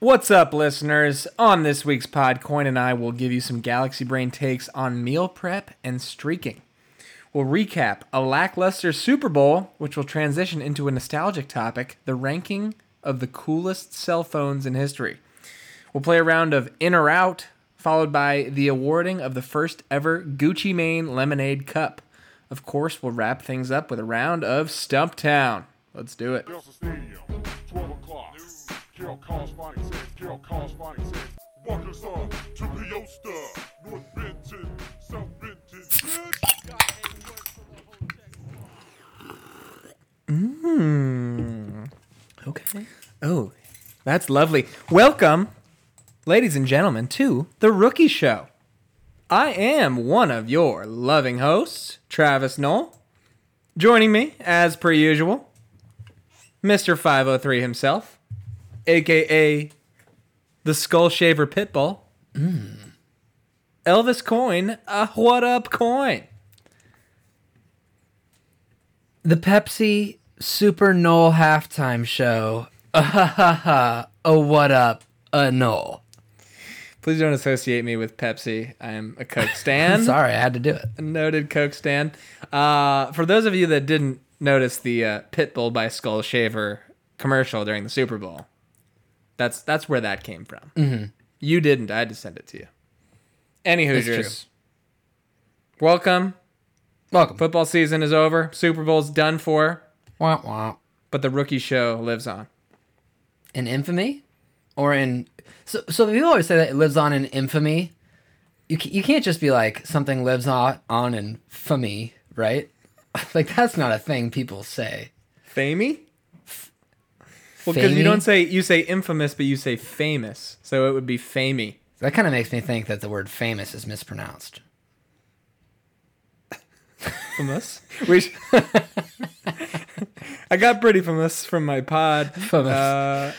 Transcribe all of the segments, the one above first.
What's up, listeners? On this week's pod, Coyne and I will give you some Galaxy Brain takes on meal prep and streaking. We'll recap a lackluster Super Bowl, which will transition into a nostalgic topic the ranking of the coolest cell phones in history. We'll play a round of In or Out, followed by the awarding of the first ever Gucci Mane Lemonade Cup. Of course, we'll wrap things up with a round of Stumptown. Let's do it. Delta Stadium, 12 o'clock. Kill Cars Phonics says, Kill Cars Phonics says, Walkers up to Peosta, North Benton, South Benton. Mmm. Okay. Oh, that's lovely. Welcome, ladies and gentlemen, to The Rookie Show. I am one of your loving hosts, Travis Knoll. Joining me, as per usual, Mr. 503 himself, aka the Skull Shaver Pitbull. Elvis Coyne, uh, what up, Coyne? The Pepsi Super Knoll halftime show. Ah ha ha ha. Oh, what up, uh, Knoll? Please don't associate me with Pepsi. I am a Coke stan. Sorry, I had to do it. a noted Coke stand. Uh, for those of you that didn't notice the uh, Pitbull by Skull Shaver commercial during the Super Bowl, that's that's where that came from. Mm-hmm. You didn't. I had to send it to you. Any Hoosiers, welcome. Welcome. Football season is over. Super Bowl's done for, Womp womp. but the rookie show lives on. In infamy, or in so so people always say that it lives on in infamy. You you can't just be like something lives on on in infamy, right? like that's not a thing people say. Famey? Well, because you don't say you say infamous, but you say famous, so it would be famey. That kind of makes me think that the word famous is mispronounced. Famous. We sh- I got pretty famous from my pod. Famous. Uh,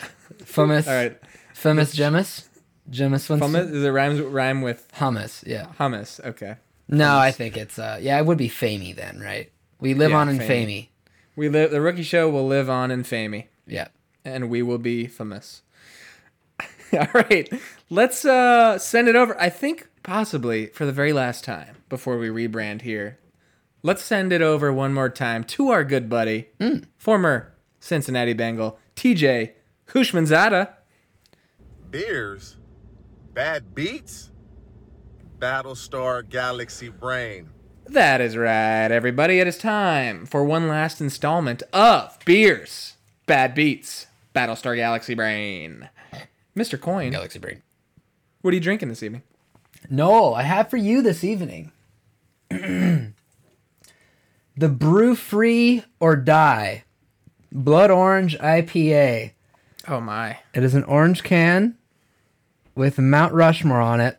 Famous. all right. Famous Jameis. Jameis Winston. Famous. Is it rhymes rhyme with Hummus. Yeah. hummus? Okay. No, I think it's uh yeah, it would be famey then, right? We live Yeah, on in famey. famey. We live. The rookie show will live on in famey, Yeah. And we will be famous. all right. Let's uh send it over. I think possibly for the very last time before we rebrand here. Let's send it over one more time to our good buddy, former Cincinnati Bengal, TJ Houshmandzadeh. beers, bad beats, Battlestar Galaxy Brain. That is right, everybody. It is time for one last installment of Beers, Bad Beats, Battlestar Galaxy Brain. Mr. Coyne, Galaxy Brain. what are you drinking this evening? No, I have for you this evening. the Brew Free or Die Blood Orange IPA. Oh my. It is an orange can with Mount Rushmore on it.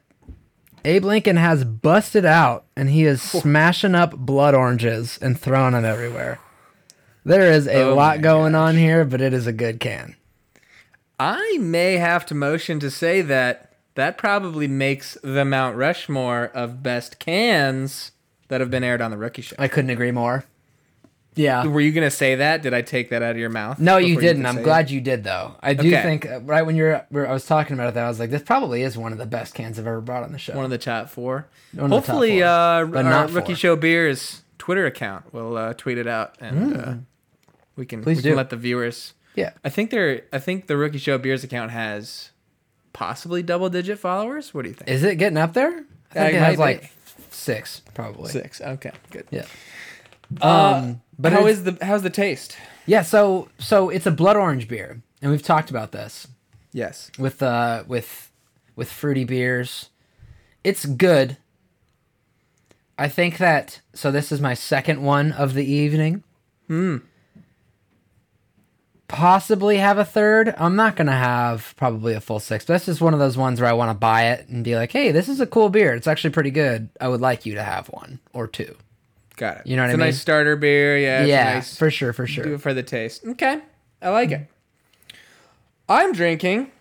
Abe Lincoln has busted out and he is smashing up blood oranges and throwing them everywhere. There is a Oh lot going on here, but it is a good can. I may have to motion to say that that probably makes the Mount Rushmore of best cans that have been aired on the Rookie Show. I couldn't agree more. Yeah. Were you gonna say that? Did I take that out of your mouth? No, you didn't. could I'm glad it? you did, though. I do Okay. think uh, right when you're, I was talking about it, that I was like, this probably is one of the best cans I've ever brought on the show. one of the top four. One the top Hopefully, four, uh, our not Rookie four. Show Beers Twitter account will uh, tweet it out, and uh, we can. Please we do. can let the viewers. yeah. I think they're. I think the Rookie Show Beers account has possibly double digit followers. What do you think? Is it getting up there? I think it has might like six, probably. Six. Okay, good. Yeah. Um, but how the how's the taste? Yeah. So, so it's a blood orange beer, and we've talked about this Yes. with uh with with fruity beers. It's good. I think that so. This is my second one of the evening. Hmm. Possibly have a third. I'm not gonna have probably a full six. But this is one of those ones where I want to buy it and be like, "Hey, this is a cool beer. It's actually pretty good. I would like you to have one or two. Got it. You know what it's I a mean? A nice starter beer. Yeah. Yeah, nice, for sure, for sure. Do it for the taste. Okay. I like it. I'm drinking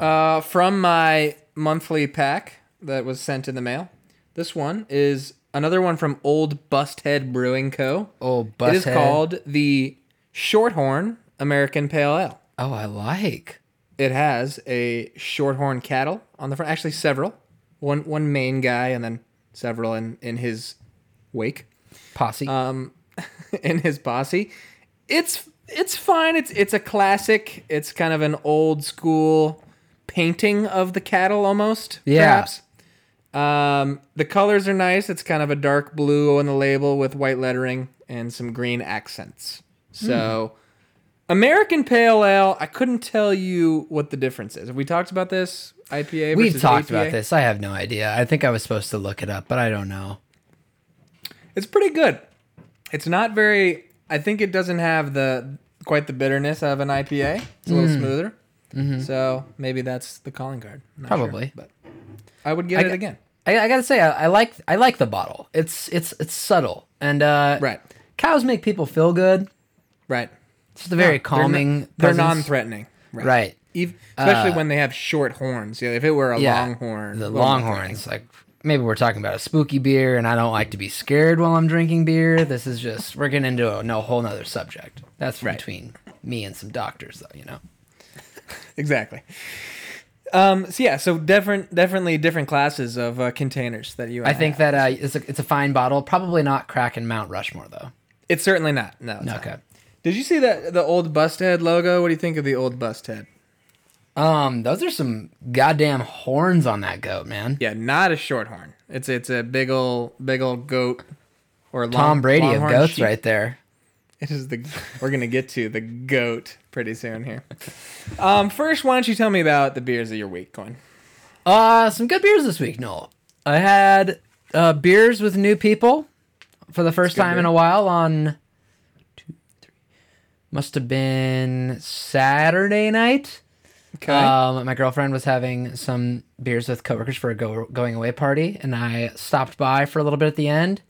uh, from my monthly pack that was sent in the mail. This one is another one from Old Busthead Brewing Co. Oh, Busthead. It is called the Shorthorn American Pale Ale. Oh, I like. it has a shorthorn cattle on the front. Actually, several. One one main guy, and then several in in his wake, Posse. um, in his posse. It's it's fine. It's it's a classic. It's kind of an old school painting of the cattle, almost. Yeah. Perhaps. Um, the colors are nice. It's kind of a dark blue on the label with white lettering and some green accents. So, American Pale Ale. I couldn't tell you what the difference is. Have we talked about this IPA? We've talked APA? about this. I have no idea. I think I was supposed to look it up, but I don't know. It's pretty good. It's not very. I think it doesn't have the quite the bitterness of an IPA. It's a little Mm. smoother. Mm-hmm. So maybe that's the calling card. I'm sure, Probably. but I would get I it again. I, I gotta say, I, I like I like the bottle. It's it's it's subtle and uh, Right. Cows make people feel good. Right. It's a very They're calming. They're, presence. non-threatening. Right. Ev- especially Uh, when they have short horns. Yeah, if it were a Yeah, longhorn, The a little longhorns, like maybe we're talking about a spooky beer, and I don't like to be scared while I'm drinking beer. This is just we're getting into a no whole nother subject. That's Right. between me and some doctors, though. You know. Exactly. Um. So yeah. So different, definitely different classes of uh, containers that you. I think have. that uh, it's a it's a fine bottle. Probably not cracking Mount Rushmore though. it's certainly not. No. it's not. Okay. Did you see that the old Busthead logo? What do you think of the old Busthead? Um, those are some goddamn horns on that goat, man. Yeah, not a short horn. It's it's a big old big ol' goat or Tom long- Brady of goats sheep. right there. It is the we're gonna get to the goat pretty soon here. Um, first, why don't you tell me about the beers of your week, Coyne? Uh, some good beers this week, Knoll. I had uh, beers with new people for the first time in a while on must have been Saturday night. Okay. Um, my girlfriend was having some beers with coworkers for a go- going away party, and I stopped by for a little bit at the end,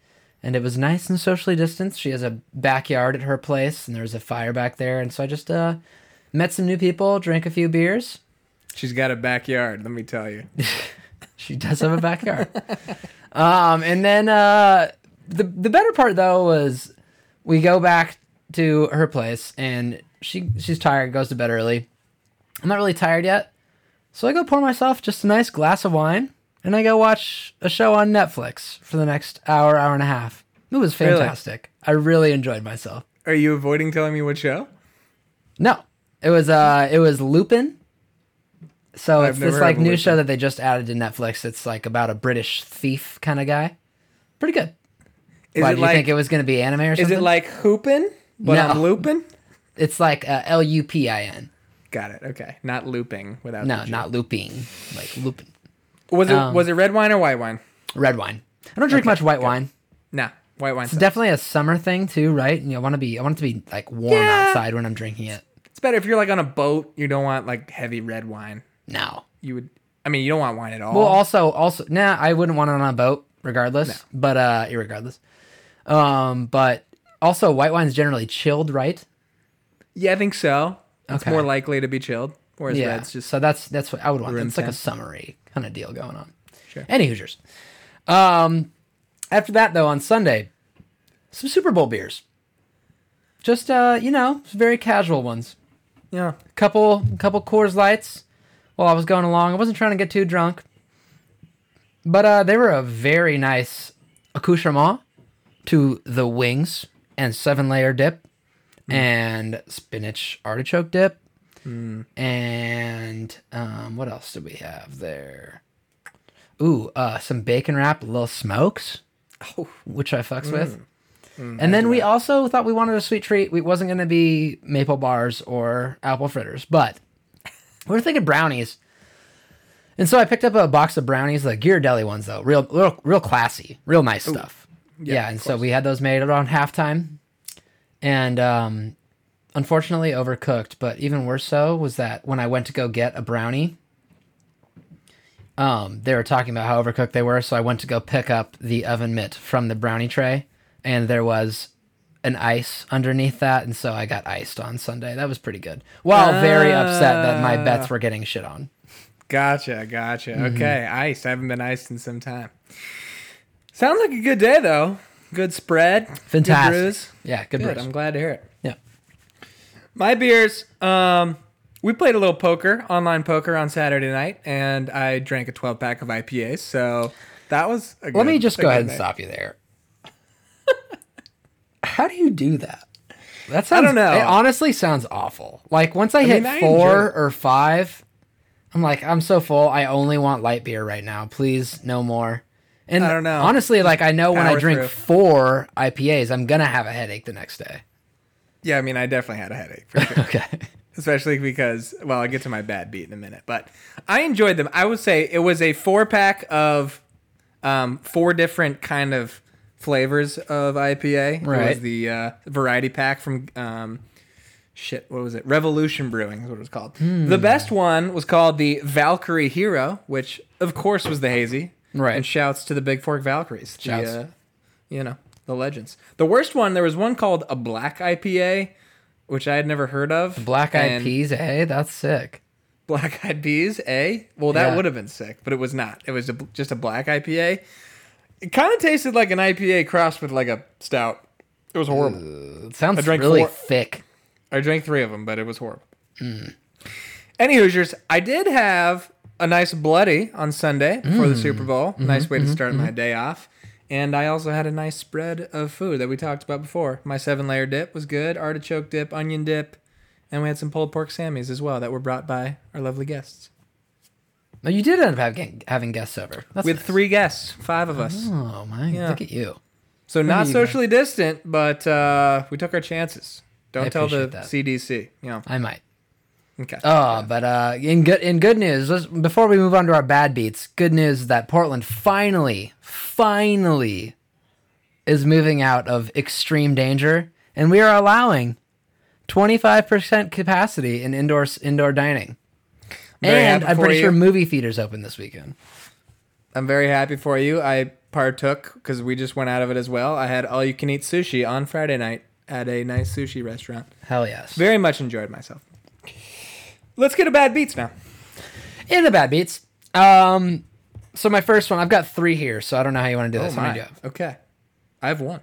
and it was nice and socially distanced. She has a backyard at her place, and there was a fire back there, and so I just uh, met some new people, drank a few beers. She's got a backyard. Let me tell you. She does have a backyard. um, and then uh, the the better part though was we go back to her place and she she's tired, goes to bed early. I'm not really tired yet, so I go pour myself just a nice glass of wine and I go watch a show on Netflix for the next hour, hour and a half. It was Really? fantastic. I really enjoyed myself. Are you avoiding telling me what show? No, it was uh, it was Lupin. So I've it's this like new Lupin. show that they just added to Netflix. It's like about a British thief kind of guy. Pretty good. Is Why do you like think it was going to be anime or something? is it like hoopin? But No. I'm looping. it's like uh, L U P I N. Got it. Okay, not looping without. No, not looping. Like looping. Was it um, was it red wine or white wine? Red wine. I don't drink Okay, much white good. wine. Nah, white wine. It's definitely a summer thing too, right? And You know, I want to be. I want it to be like warm Yeah. outside when I'm drinking it. It's better if you're like on a boat. You don't want like heavy red wine. No. You would. I mean, you don't want wine at all. Well, also, also, nah, I wouldn't want it on a boat, regardless. But uh, irregardless. Um, but also, white wine's generally chilled, right? yeah, I think so. It's Okay. more likely to be chilled. Whereas yeah. red's just so that's that's what I would want. room It's like a temp. summary kind of deal going on. Sure. Any Hoosiers. Um, after that though, on Sunday, some Super Bowl beers. Just uh, you know, very casual ones. yeah. Couple couple Coors Lights. While I was going along, I wasn't trying to get too drunk. But uh, they were a very nice accoutrement to the wings and seven layer dip and spinach artichoke dip. And um, what else do we have there? Ooh, uh, some bacon wrap, little smokes, Oh, which I fucks with. and then we also thought we wanted a sweet treat. It wasn't going to be maple bars or apple fritters, but we were thinking brownies. And so I picked up a box of brownies, the Ghirardelli ones though, real, real, real classy, real nice stuff. Yeah, Yeah, and so we had those made around halftime, and um, unfortunately overcooked. But even worse so was that when I went to go get a brownie, um, they were talking about how overcooked they were. So I went to go pick up the oven mitt from the brownie tray, and there was an ice underneath that, and so I got iced on Sunday. That was pretty good. While very upset that my bets were getting shit on. Gotcha, gotcha. Mm-hmm. Okay, iced. I haven't been iced in some time. Sounds like a good day though. Good spread. Good Fantastic. brews. Yeah, good, Good. brews. I'm glad to hear it. Yeah. My beers, um, we played a little poker, online poker on Saturday night, and I drank a 12 pack of IPAs. So that was. A Let me just go good ahead and night. stop you there. How do you do that? That sounds. don't know. It honestly sounds awful. Like once I, hit mean, I four or five, I'm like, I'm so full. I only want light beer right now. Please, no more. And I don't know. Honestly, like I know when I drink through. four IPAs, I'm gonna have a headache the next day. Yeah, I mean, I definitely had a headache for sure. Okay. especially because well i'll get to my bad beat in a minute but i enjoyed them i would say it was a four pack of um, four different kind of flavors of ipa it was the uh, variety pack from um, shit what was it revolution brewing is what it was called the best one was called the valkyrie hero which of course was the hazy Right. and shouts to the big fork valkyries the, Shouts. uh, you know the legends the worst one there was one called a black ipa which i had never heard of Black eyed peas, hey, that's sick. Black Eyed Peas, eh? Well, that Yeah. would have been sick, but it was not. It was a, just a black IPA. It kind of tasted like an IPA crossed with like a stout. It was horrible. It sounds I drank really four- thick. I drank three of them, but it was horrible. Any Hoosiers, I did have a nice bloody on Sunday before the mm. Super Bowl. Mm-hmm, nice way to mm-hmm, start my mm-hmm. day off. And I also had a nice spread of food that we talked about before. My seven layer dip was good, artichoke dip, onion dip, and we had some pulled pork sammies as well that were brought by our lovely guests. No, you did end up having, having guests over. That's We had nice. three guests, five of us. Oh my! Yeah. Look at you. So not you socially distant, but uh, we took our chances. Don't I tell the that. CDC. You know. I might. Okay. Oh, but uh, in good in good news, before we move on to our bad beats, good news is that Portland finally, finally, is moving out of extreme danger, and we are allowing twenty five percent capacity in indoor indoor dining. Very and I'm pretty you. sure movie theaters open this weekend. I'm very happy for you. I partook because we just went out of it as well. I had all you can eat sushi on Friday night at a nice sushi restaurant. Hell yes. Very much enjoyed myself. Let's get a bad beats now. In the bad beats. Um, so my first one, I've got three here, so I don't know how you want to do this. How many do? Okay. I have one.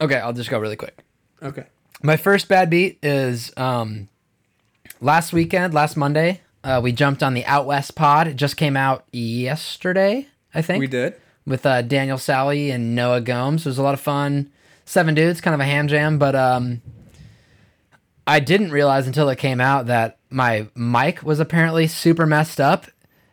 Okay, I'll just go really quick. Okay. My first bad beat is um, last weekend, last Monday. Uh, we jumped on the Out West pod. It just came out yesterday, I think. We did. with uh, Daniel Sally and Noah Gomes. It was a lot of fun. Seven dudes, kind of a ham jam, but um, I didn't realize until it came out that my mic was apparently super messed up,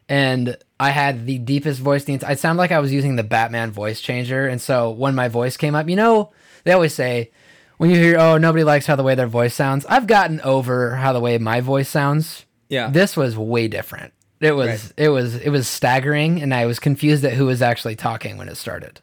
and I had the deepest voice. The I sounded like I was using the Batman voice changer, and so when my voice came up, you know, they always say when you hear, "Oh, nobody likes how the way their voice sounds." I've gotten over how the way my voice sounds. Yeah. This was way different. It was Right. it was it was staggering and I was confused at who was actually talking when it started.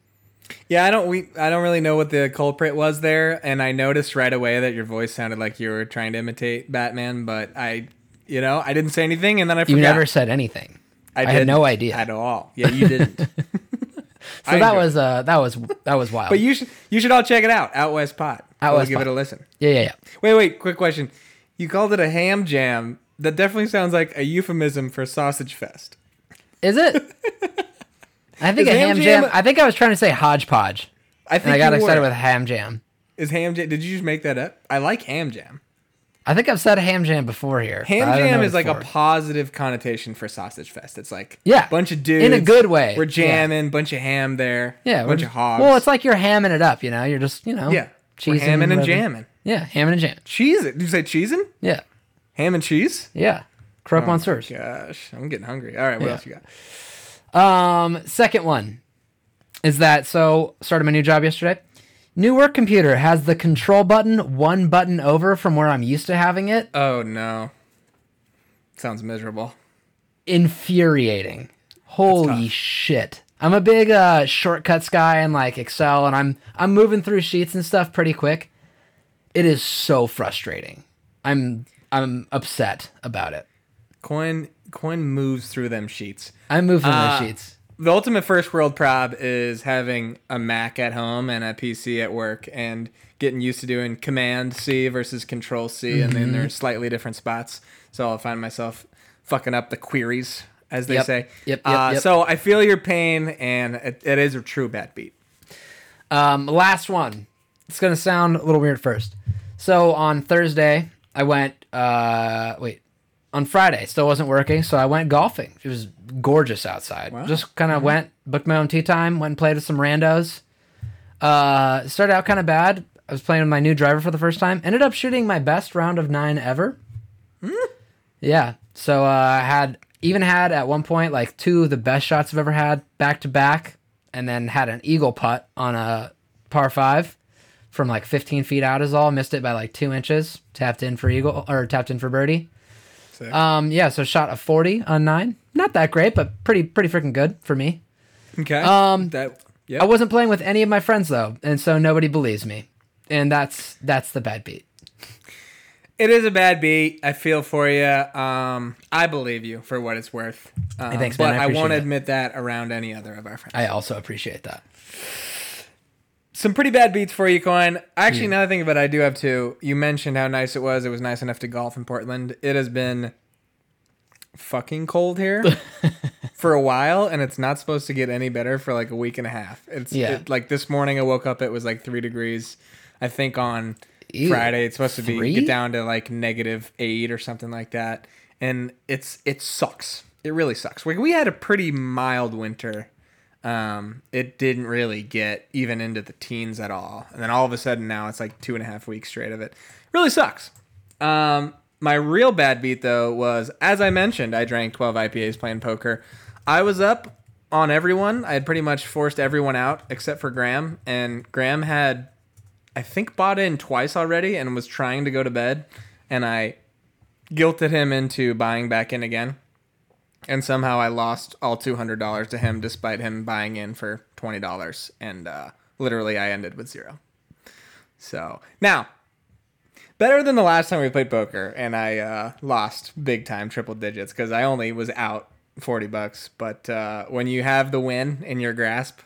Yeah, I don't we I don't really know what the culprit was there, and I noticed right away that your voice sounded like you were trying to imitate Batman, but I you know, I didn't say anything and then I forgot. You never said anything. I, had no idea. at all. Yeah, you didn't. so I that was uh that was that was wild. But you should you should all check it out. Out West Pot. Out West give Pot. it a listen. yeah, yeah, yeah. Wait, wait, quick question. You called it a ham jam. That definitely sounds like a euphemism for sausage fest. Is it? I think a ham ham jam- jam. I think I was trying to say hodgepodge, I think and I got excited were. with ham jam. Is ham jam? Did you just make that up? I like ham jam. I think I've said ham jam before here. Ham but I don't know jam is like a positive connotation for sausage fest. It's like Yeah. bunch of dudes In a good way. We're Yeah. jamming, bunch of ham there. yeah, bunch of hogs. Well, it's like you're hamming it up. You know, you're just you know yeah, we're cheesing hamming and whatever. jamming. Yeah, hamming and jam. Cheese it. Did you say cheesing? Yeah, Ham and cheese? yeah. Croque Monsieurs. Oh gosh, I'm getting hungry. All right, what Yeah. else you got? Um, second one is that so started my new job yesterday. New work computer has the control button one button over from where I'm used to having it. Oh no, sounds miserable. Infuriating. Holy shit. I'm a big uh, shortcuts guy in like Excel and I'm I'm moving through sheets and stuff pretty quick. It is so frustrating. I'm I'm upset about it. Coyne Coyne moves through them sheets. I move moving Uh, those sheets. The ultimate first world prob is having a Mac at home and a PC at work and getting used to doing Command C versus Control C, and then Mm-hmm. they're slightly different spots. So I'll find myself fucking up the queries, as they Yep. say. Yep, yep, uh, yep. So I feel your pain, and it, it is a true bad beat. Um, last one. It's gonna sound a little weird first. So on Thursday, I went. Uh, wait, on Friday. Still wasn't working, so I went golfing. It was gorgeous outside. Wow. Just kind of went, booked my own tea time, went and played with some randos. Uh, started out kind of bad. I was playing with my new driver for the first time. Ended up shooting my best round of nine ever. Yeah. So uh, I had even had at one point like two of the best shots I've ever had back to back, and then had an eagle putt on a par five from like 15 feet out is all. Missed it by like two inches. Tapped in for eagle or tapped in for birdie. Sick. Um, yeah. So shot a 40 on nine. Not that great, but pretty pretty freaking good for me. Okay. Um, that. I wasn't playing with any of my friends though, and so nobody believes me, and that's that's the bad beat. It is a bad beat. I feel for you. Um, I believe you for what it's worth. Um, thanks, but man. I I, won't it. admit that around any other of our friends. I also appreciate that. Some pretty bad beats for you, Coyne. Hmm. Actually, now that I think of it, I do have two. You mentioned how nice it was. It was nice enough to golf in Portland. It has been fucking cold here for a while, and it's not supposed to get any better for like a week and a half. It's Yeah. it- like this morning I woke up, it was like three degrees. I think on Ew. Friday it's supposed to be Three? get down to like negative eight or something like that, and it's it sucks. It really sucks. Like we had a pretty mild winter. Um, it didn't really get even into the teens at all, and then all of a sudden now it's like two and a half weeks straight of it. Really sucks. Um, my real bad beat though was, as I mentioned, I drank 12 IPAs playing poker. I was up on everyone. I had pretty much forced everyone out except for Graham, and Graham had, I think, bought in twice already and was trying to go to bed, and I guilted him into buying back in again. And somehow I lost all two hundred dollars to him, despite him buying in for twenty dollars, and uh, literally I ended with zero. So now, better than the last time we played poker, and I uh, lost big time, triple digits, because I only was out forty bucks. But uh, when you have the win in your grasp,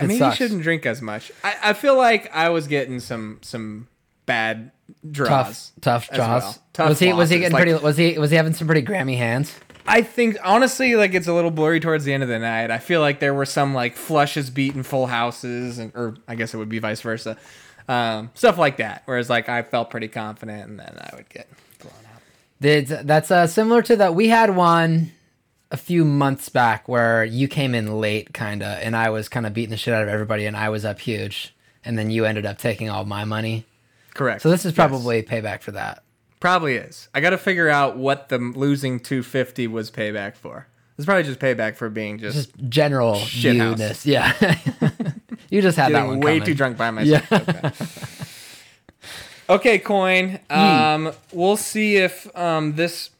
I mean, you shouldn't drink as much. I, I feel like I was getting some some bad draws. Tough, tough as jaws. well. Tough was he? Was he getting Like, pretty? Was he? Was he having some pretty Grammy hands? I think honestly, like it's a little blurry towards the end of the night. I feel like there were some like flushes beaten full houses, and or I guess it would be vice versa, um, stuff like that. Whereas like I felt pretty confident, and then I would get blown out. Did that's uh, similar to that? We had one a few months back where you came in late, kind of, and I was kind of beating the shit out of everybody, and I was up huge, and then you ended up taking all my money. Correct. So this is Yes. probably payback for that. Probably is. I got to figure out what the losing two fifty was payback for. It's probably just payback for being just, Just general Shit Yeah. you just had that one way coming. too drunk by myself. Okay. Okay, Coyne. Um, we'll see if um, this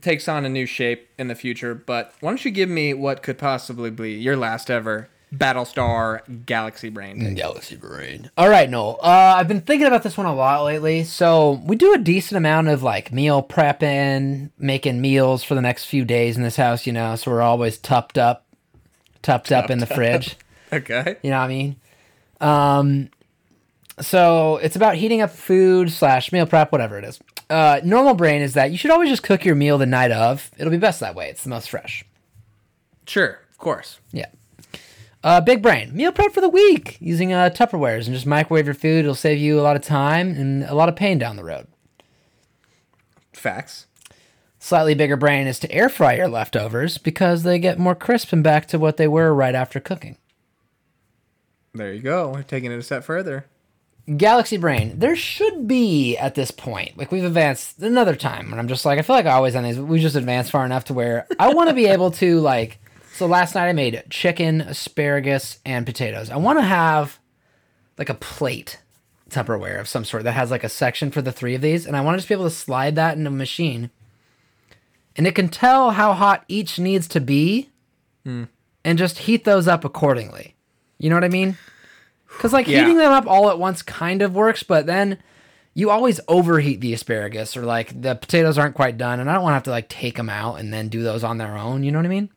takes on a new shape in the future. But why don't you give me what could possibly be your last ever Battlestar Galaxy Brain? take? Galaxy Brain. All right, Knoll. Uh, I've been thinking about this one a lot lately. So we do a decent amount of like meal prepping, making meals for the next few days in this house. You know, so we're always tucked up, tucked up in the fridge. Okay. You know what I mean? Um, so it's about heating up food slash meal prep, whatever it is. Uh, normal brain is that you should always just cook your meal the night of. It'll be best that way. It's the most fresh. Sure. Of course. Yeah. Uh, big brain meal prep for the week using uh, Tupperwares and just microwave your food. It'll save you a lot of time and a lot of pain down the road. Facts. Slightly bigger brain is to air fry your leftovers because they get more crisp and back to what they were right after cooking. There you go. We're taking it a step further. Galaxy Brain, there should be at this point, like we've advanced another time, and I'm just like, I feel like I always on these, we just advanced far enough to where I want to be able to like. So last night I made chicken, asparagus, and potatoes. I want to have like a plate Tupperware of some sort that has like a section for the three of these, and I want to just be able to slide that in a machine, and it can tell how hot each needs to be, hmm. and just heat those up accordingly. You know what I mean? Because like Yeah. heating them up all at once kind of works, but then you always overheat the asparagus or like the potatoes aren't quite done, and I don't want to have to like take them out and then do those on their own. You know what I mean?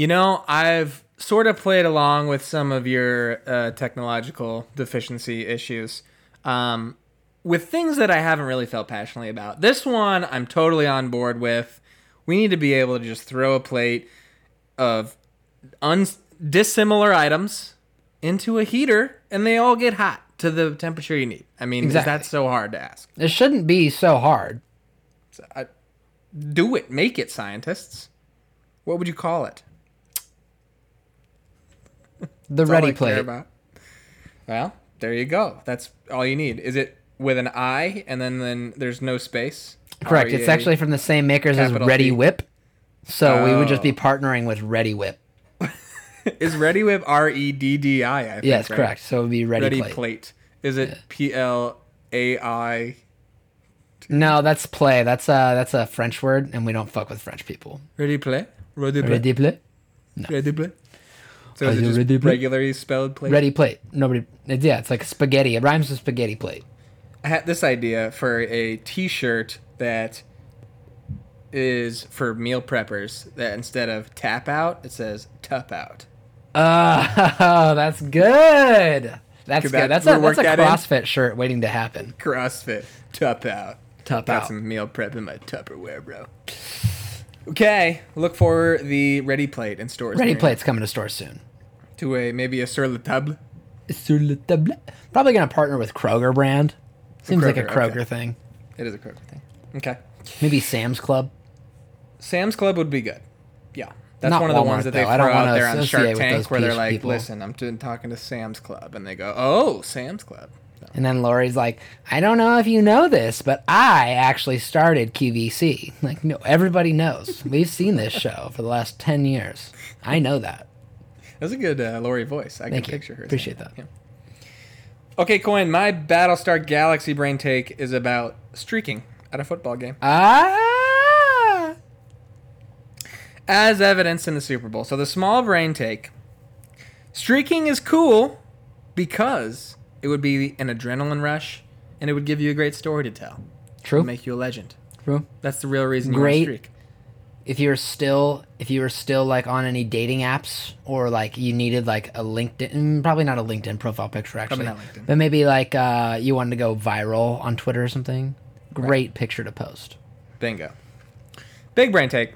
You know, I've sort of played along with some of your uh, technological deficiency issues um, with things that I haven't really felt passionately about. This one, I'm totally on board with. We need to be able to just throw a plate of un- dissimilar items into a heater and they all get hot to the temperature you need. I mean, Exactly. that's so hard to ask. It shouldn't be so hard. So I, Do it. Make it, scientists. What would you call it? The That's ready plate. about. Well, there you go. That's all you need. Is it with an I and then then there's no space? Correct. It's actually from the same makers as Ready T. Whip. So we would just be Oh. partnering with Reddi-wip. is Reddi-wip R E D D I. I think, Yes, right? correct. So it would be Ready, Ready Plate. plate. Is it P L A I? No, that's play. That's a that's a French word, and we don't fuck with French people. Ready play. Ready play. Ready plate. Ready play. So is it just ready, regularly spelled plate? Ready plate. Nobody. It's, yeah, it's like spaghetti. It rhymes with spaghetti plate. I had this idea for a T-shirt that is for meal preppers. That instead of tap out, it says tup out. Oh, that's good. That's Could good. that- That's a that's a that in? CrossFit shirt waiting to happen. CrossFit tup out. Tup Got out. some meal prep in my Tupperware, bro. Okay, look for the ready plate in stores. Ready plate's coming to stores soon. To a maybe a sur la table. Sur le table. Probably gonna partner with Kroger brand. Seems like a Kroger, Kroger okay. thing. It is a Kroger thing. Okay, Maybe Sam's Club. Sam's Club would be good. Yeah, that's Not one of the Walmart, ones that they though. Throw out there on Shark Tank, where they're like, people. "Listen, I'm doing talking to Sam's Club," and they go, "Oh, Sam's Club." No. And then Lori's like, I don't know if you know this, but I actually started QVC. Like, no, everybody knows. We've seen this show for the last 10 years. I know that. That's a good uh, Lori voice. I Thank can you. picture her. Appreciate that. Yeah. Okay, Coyne. My Battlestar Galaxy brain take is about streaking at a football game, Ah! as evidenced in the Super Bowl. So the small brain take: streaking is cool because it would be an adrenaline rush, and it would give you a great story to tell, True. make you a legend. True. That's the real reason you Great. want to streak. If you were still, if you were still like on any dating apps or like you needed like a LinkedIn, mm, probably not a LinkedIn profile picture actually, not LinkedIn. but maybe like uh, you wanted to go viral on Twitter or something. Great picture to post. Bingo. Big brain take.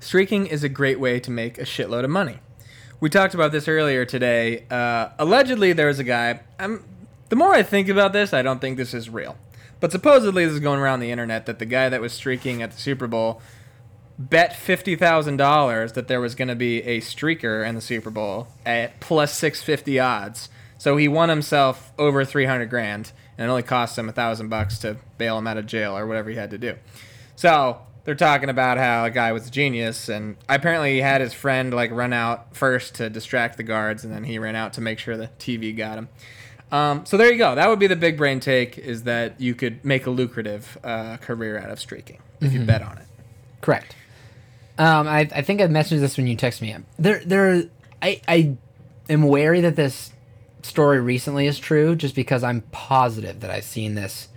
Streaking is a great way to make a shitload of money. We talked about this earlier today. Uh, allegedly, there was a guy. I'm, the more I think about this, I don't think this is real. But supposedly, this is going around the internet that the guy that was streaking at the Super Bowl bet fifty thousand dollars that there was going to be a streaker in the Super Bowl at plus six fifty odds. So he won himself over three hundred grand, and it only cost him a thousand bucks to bail him out of jail or whatever he had to do. So they're talking about how a guy was a genius, and apparently he had his friend like run out first to distract the guards, and then he ran out to make sure the TV got him. Um, so there you go. That would be the big brain take: is that you could make a lucrative uh, career out of streaking if you bet on it. Correct. Um, I, I think I mentioned this when you texted me. There, there. I, I am wary that this story recently is true, just because I'm positive that I've seen this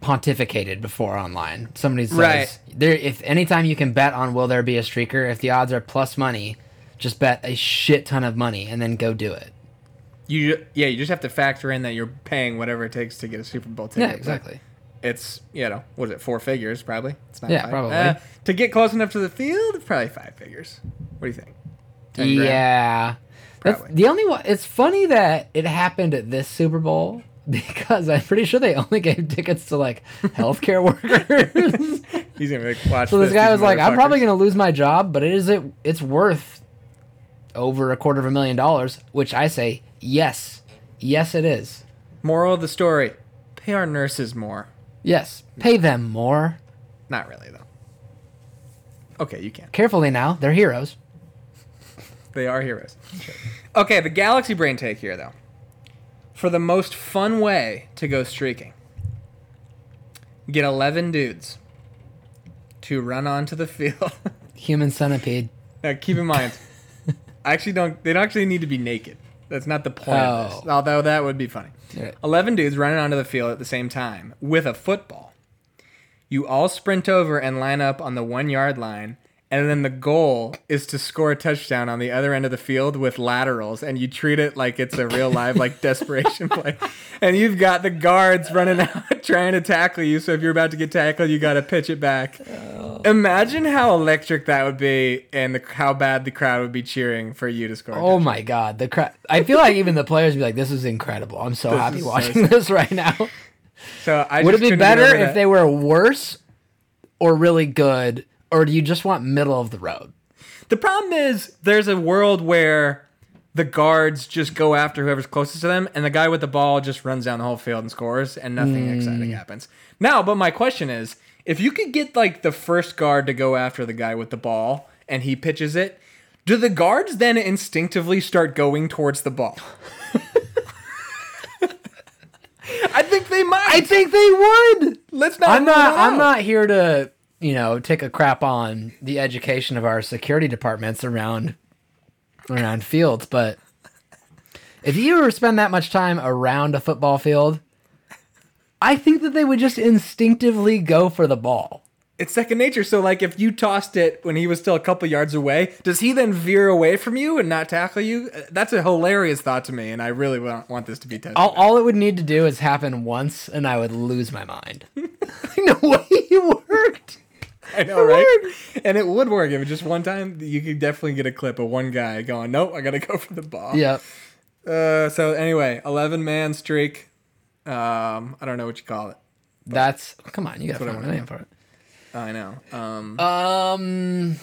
pontificated before online. Somebody says Right. there. If anytime you can bet on will there be a streaker, if the odds are plus money, just bet a shit ton of money and then go do it. You yeah, you just have to factor in that you're paying whatever it takes to get a Super Bowl ticket. Yeah, exactly. It's you know what is it four figures probably? It's not Yeah, five. probably. Uh, to get close enough to the field, probably five figures. What do you think? 10 grand? Yeah. That's the only one. It's funny that it happened at this Super Bowl because I'm pretty sure they only gave tickets to like healthcare workers. He's gonna make, watch. so this guy was like, "I'm probably gonna lose my job, but it is it. It's worth over a quarter of a million dollars." Which I say, yes, yes, it is. Moral of the story: pay our nurses more. Yes, pay them more. Not really though. Okay, you can. Carefully now, they're heroes. They are heroes. Okay, the galaxy brain take here though. For the most fun way to go streaking, get 11 dudes to run onto the field. Human centipede. now, keep in mind, I actually don't. They don't actually need to be naked. That's not the point of this. Oh. Although that would be funny. Yeah. 11 dudes running onto the field at the same time with a football. You all sprint over and line up on the one yard line, and then the goal is to score a touchdown on the other end of the field with laterals, and you treat it like it's a real live like desperation play. And you've got the guards running out trying to tackle you, so if you're about to get tackled, you got to pitch it back. Oh. Imagine how electric that would be, and the, how bad the crowd would be cheering for you to score. Oh my god, the crowd! I feel like even the players would be like, "This is incredible. I'm so This happy is so watching this right now." So I Would it be better if they were worse or really good, or do you just want middle of the road? The problem is there's a world where the guards just go after whoever's closest to them, and the guy with the ball just runs down the whole field and scores, and nothing hmm. exciting happens. Now, but my question is, if you could get like the first guard to go after the guy with the ball, and he pitches it, do the guards then instinctively start going towards the ball? I think they might. I think they would. Let's not. I'm not. I'm not here to you know take a crap on the education of our security departments around around fields, but if you were spend that much time around a football field, I think that they would just instinctively go for the ball. It's second nature. So, like, if you tossed it when he was still a couple yards away, does he then veer away from you and not tackle you? Uh, That's a hilarious thought to me, and I really want, want this to be tested. All, all it would need to do is happen once, and I would lose my mind. no way it worked. I know, right? And it would work if it just one time. You could definitely get a clip of one guy going, "Nope, I gotta go for the ball." Yep. Uh, so anyway, eleven man streak. Um, I don't know what you call it. That's come on, you gotta what I find a name for it. I know. Um, Um,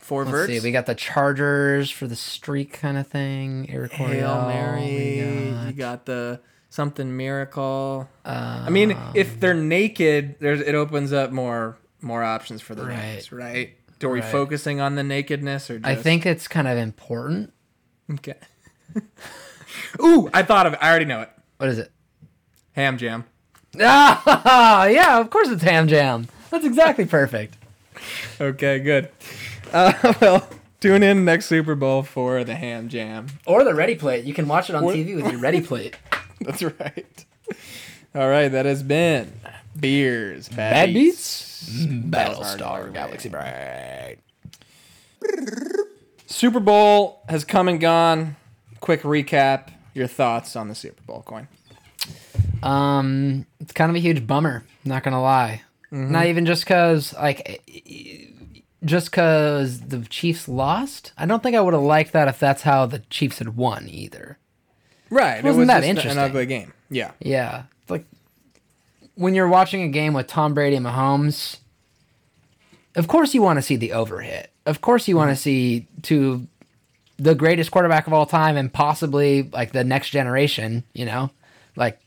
four let's verts. see. We got the Chargers for the streak kind of thing. Eric Hail Mary. got- You got the something miracle. I mean, if Um, they're naked, there's it opens up more more options for the Right. names, right? Are we Right. focusing on the nakedness or just I think it's kind of important. okay. Ooh, I thought of it. I already know it. What is it? Ham jam. Ah, yeah, of course it's ham jam. That's exactly perfect. Okay, good. Uh, well, tune in next Super Bowl for the ham jam. Or the ready plate. You can watch it on TV with your ready plate. That's right. All right, that has been beers, bad, Bad beats, Battlestar Galaxy Bright. Super Bowl has come and gone. Quick recap. Your thoughts on the Super Bowl Coyne? Um, it's kind of a huge bummer. Not gonna lie. Not even just cause like, just cause the Chiefs lost. I don't think I would have liked that if that's how the Chiefs had won either. Right. It Wasn't it was that interesting? An ugly game. Yeah. Yeah, when you're watching a game with Tom Brady and Mahomes. Of course, you want to see the overhit. Of course, you want to mm-hmm. see to the greatest quarterback of all time and possibly like the next generation. You know, like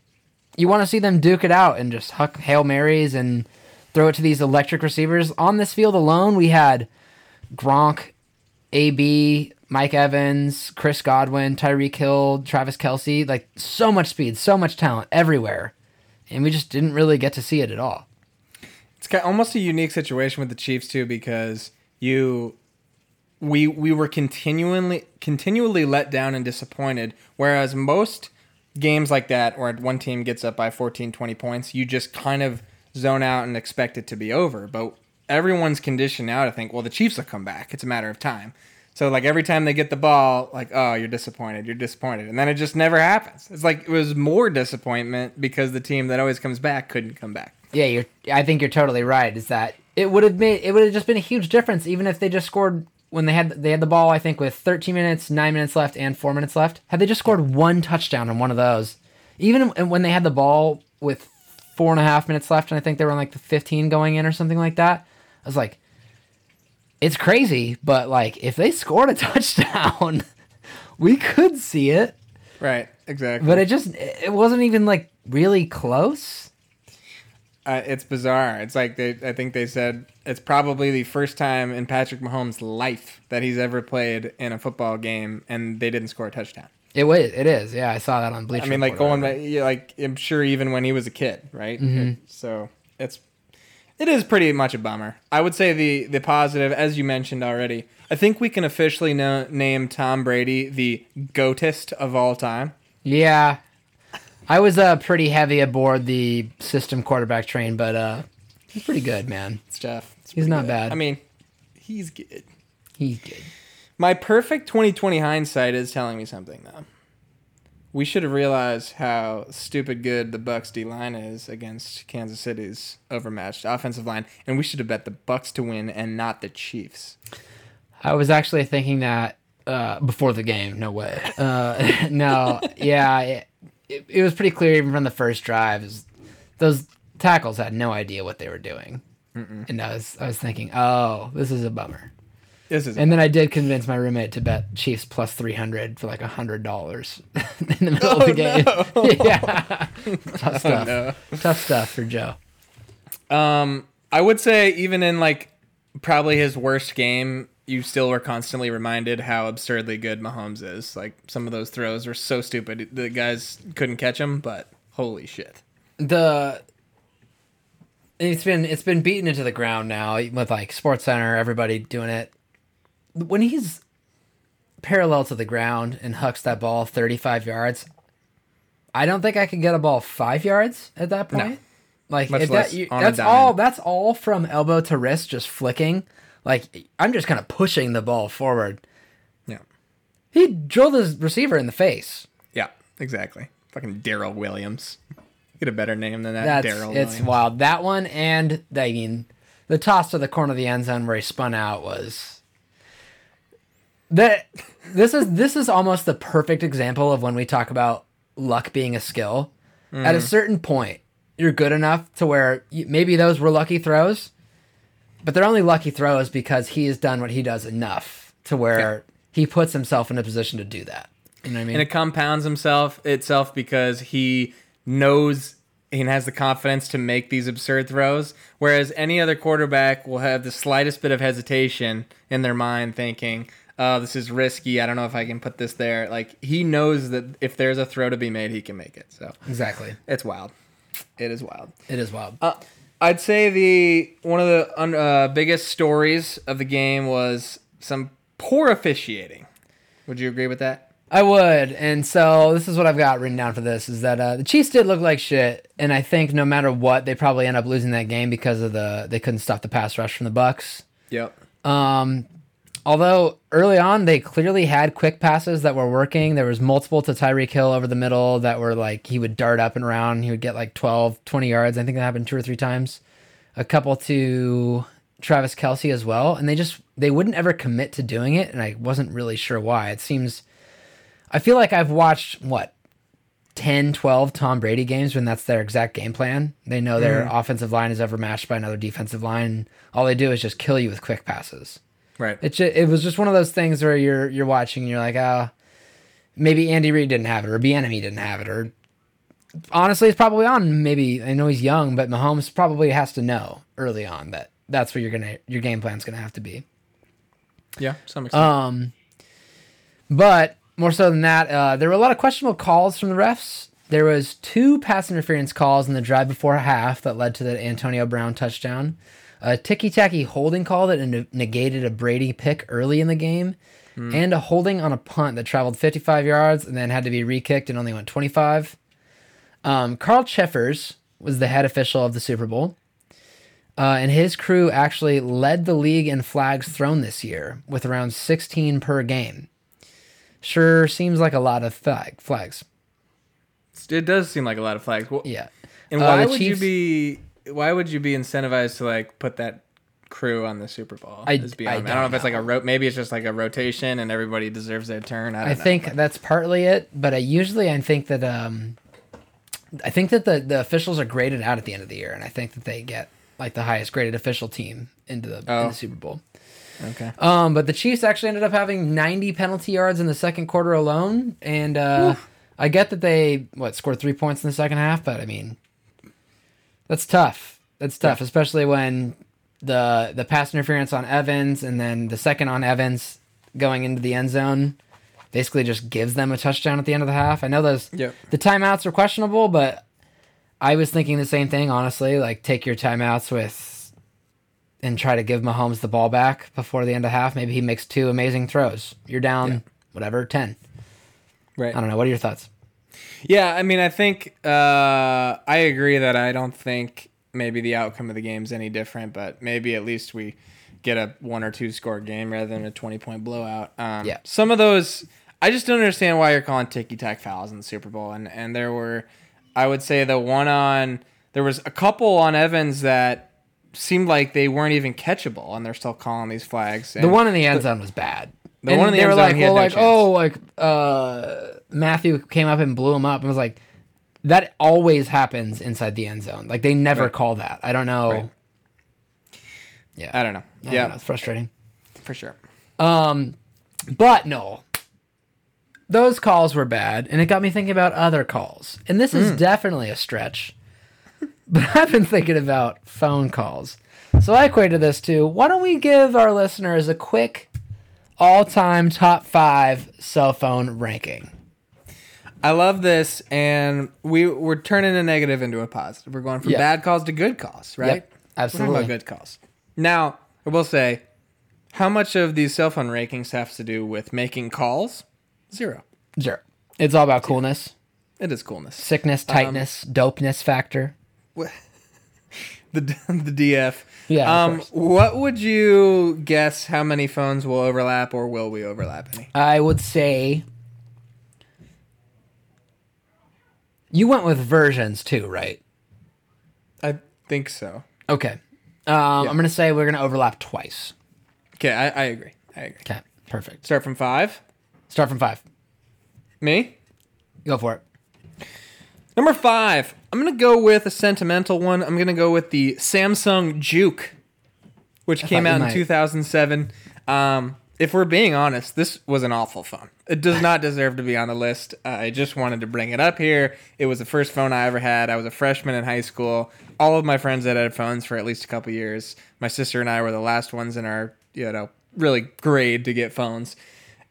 you want to see them duke it out and just huck hail marys and throw it to these electric receivers. On this field alone, we had Gronk, AB, Mike Evans, Chris Godwin, Tyreek Hill, Travis Kelce, like so much speed, so much talent everywhere. And we just didn't really get to see it at all. It's kind almost a unique situation with the Chiefs too because you we we were continually continually let down and disappointed whereas most games like that where one team gets up by 14 20 points you just kind of zone out and expect it to be over but everyone's conditioned now to think well the Chiefs will come back it's a matter of time so like every time they get the ball like oh you're disappointed you're disappointed and then it just never happens it's like it was more disappointment because the team that always comes back couldn't come back Yeah, you're I think you're totally right. Is that it would have made it would have just been a huge difference even if they just scored when they had they had the ball, I think with 13 minutes, 9 minutes left and 4 minutes left. Had they just scored one touchdown on one of those, even when they had the ball with four and a half minutes left, and I think they were on like the 15 going in or something like that, I was like, it's crazy, but like if they scored a touchdown, we could see it. right exactly But it just it wasn't even like really close. Uh, it's bizarre. It's like they, I think they said it's probably the first time in Patrick Mahomes' life that he's ever played in a football game, and they didn't score a touchdown. It was. It is. Yeah, I saw that on Bleacher. I mean, like going back, yeah, like I'm sure even when he was a kid, right? Mm-hmm. So it's it is pretty much a bummer. I would say the the positive, as you mentioned already, I think we can officially know, name Tom Brady the goatest of all time. Yeah, I was uh, pretty heavy aboard the system quarterback train, but uh, he's pretty good, man. It's Jeff. It's He's not good. bad. I mean, he's good. He's good. My perfect 2020 hindsight is telling me something though. We should have realized how stupid good the Bucs D line is against Kansas City's overmatched offensive line, and we should have bet the Bucs to win and not the Chiefs. I was actually thinking that uh, before the game. No way. Uh, no. Yeah, it, it, it was pretty clear even from the first drive. is Those tackles had no idea what they were doing. And I was I was thinking, oh, this is a bummer. This is And then I did convince my roommate to bet Chiefs plus three hundred for like a hundred dollars in the middle of the game. yeah, tough stuff. no. Tough stuff for Joe. Um, I would say even in like probably his worst game, you still were constantly reminded how absurdly good Mahomes is. Like some of those throws were so stupid, the guys couldn't catch him. But holy shit! the it's been it's been beaten into the ground now with like Sports Center, everybody doing it. When he's parallel to the ground and hucks that ball 35 yards, I don't think I could get a ball 5 yards at that No. point. Like if less that, you, that's all that's all from elbow to wrist just flicking. Like I'm just kind of pushing the ball forward. Yeah, He drilled his receiver in the face. yeah, exactly. Fucking Daryl Williams. Get a better name than that. That's Daryl it's Williams. wild. That one and I mean the toss to the corner of the end zone where he spun out was that this is this is almost the perfect example of when we talk about luck being a skill. At a Mm. certain point, you're good enough to where you, maybe those were lucky throws, but they're only lucky throws because he has done what he does enough to where he puts himself in a position to do that. You know what I mean? and it compounds himself itself because he knows and has the confidence to make these absurd throws whereas any other quarterback will have the slightest bit of hesitation in their mind thinking oh this is risky i don't know if i can put this there like he knows that if there's a throw to be made he can make it so exactly. it's wild it is wild It is wild. uh, I'd say the one of the uh, biggest stories of the game was some poor officiating. Would you agree with that? I would, and so this is what I've got written down for this: is that uh, the Chiefs did look like shit, and I think no matter what, they probably end up losing that game because of the they couldn't stop the pass rush from the Bucs. Yep. Um, although early on they clearly had quick passes that were working. There was multiple to Tyreek Hill over the middle that were like he would dart up and around. He would get like 12, 20 yards. I think that happened two or three times. A couple to Travis Kelce as well, and they just they wouldn't ever commit to doing it, and I wasn't really sure why. It seems I feel like I've watched what 10, 12 Tom Brady games when that's their exact game plan. They know their mm. offensive line is ever matched by another defensive line. All they do is just kill you with quick passes. Right. It ju- it was just one of those things where you're you're watching and you're like, ah, maybe Andy Reid didn't have it or Bieniemy didn't have it or honestly, it's probably on. Maybe I know he's young, but Mahomes probably has to know early on that that's where you're gonna your game plan's gonna have to be. yeah. Some extent. Um, but more so than that, uh, there were a lot of questionable calls from the refs. There was two pass interference calls in the drive before half that led to the Antonio Brown touchdown. A ticky-tacky holding call that negated a Brady pick early in the game, and a holding on a punt that traveled 55 yards and then had to be re-kicked and only went 25. Um, Carl Cheffers was the head official of the Super Bowl. Uh, and his crew actually led the league in flags thrown this year with around 16 per game. Sure seems like a lot of flag flags. it does seem like a lot of flags. Well, Yeah. And Uh, why the would Chiefs- you be? Why would you be incentivized to like put that crew on the Super Bowl? I- is beyond I me. I don't know if it's like a ro- maybe it's just like a rotation and everybody deserves their turn. I, don't I know, think but- that's partly it, but I usually I think that um I think that the the officials are graded out at the end of the year and I think that they get like the highest graded official team into the, in Oh. the Super Bowl. okay. Um, but the Chiefs actually ended up having 90 penalty yards in the second quarter alone, and uh, I get that they what scored three points in the second half, but I mean, that's tough. That's tough, especially when the the pass interference on Evans and then the second on Evans going into the end zone basically just gives them a touchdown at the end of the half. I know those Yep. the timeouts are questionable, but I was thinking the same thing. Honestly, like take your timeouts with and try to give Mahomes the ball back before the end of half. Maybe he makes two amazing throws. You're down, whatever, 10. Right. I don't know. What are your thoughts? Yeah, I mean, I think uh, I agree that I don't think maybe the outcome of the game's any different, but maybe at least we get a one or two score game rather than a twenty point blowout. Um, Yeah. Some of those, I just don't understand why you're calling ticky tack fouls in the Super Bowl, and and there were, I would say the one on there was a couple on Evans that seemed like they weren't even catchable, and they're still calling these flags. The one in the end zone was bad. The And one in the they were like, well, no like, chance. oh, like uh, Mathieu came up and blew him up. and was like, that always happens inside the end zone. Like they never Right. call that. I don't know. Right. Yeah. I don't know. I don't yeah, know, it's frustrating. for sure. Um, but no, those calls were bad, and it got me thinking about other calls. And this is definitely a stretch, but I've been thinking about phone calls. So I equated this to why don't we give our listeners a quick all-time top five cell phone ranking? I love this, and we we're turning a negative into a positive. We're going from Yeah. bad calls to good calls, right? Yep, We're talking absolutely. about good calls. Now, I will say, how much of these cell phone rankings have to do with making calls? Zero. Zero. It's all about coolness, It is coolness. sickness, um, tightness, dopeness factor. The the DF. Yeah, Um, what would you guess? How many phones will overlap, or will we overlap any? I would say you went with versions too, right? I think so. Okay. Um, I'm gonna say we're gonna overlap twice. Okay, I, I agree. I agree. Okay, perfect. Start from five. Start from five. Me. Go for it. Number five, I'm gonna go with a sentimental one. I'm gonna go with the Samsung Juke, which came out in might. 2007. Um, if we're being honest, this was an awful phone. It does not deserve to be on the list. Uh, I just wanted to bring it up here. It was the first phone I ever had. I was a freshman in high school. All of my friends had had phones for at least a couple years. My sister and I were the last ones in our, you know, really grade to get phones.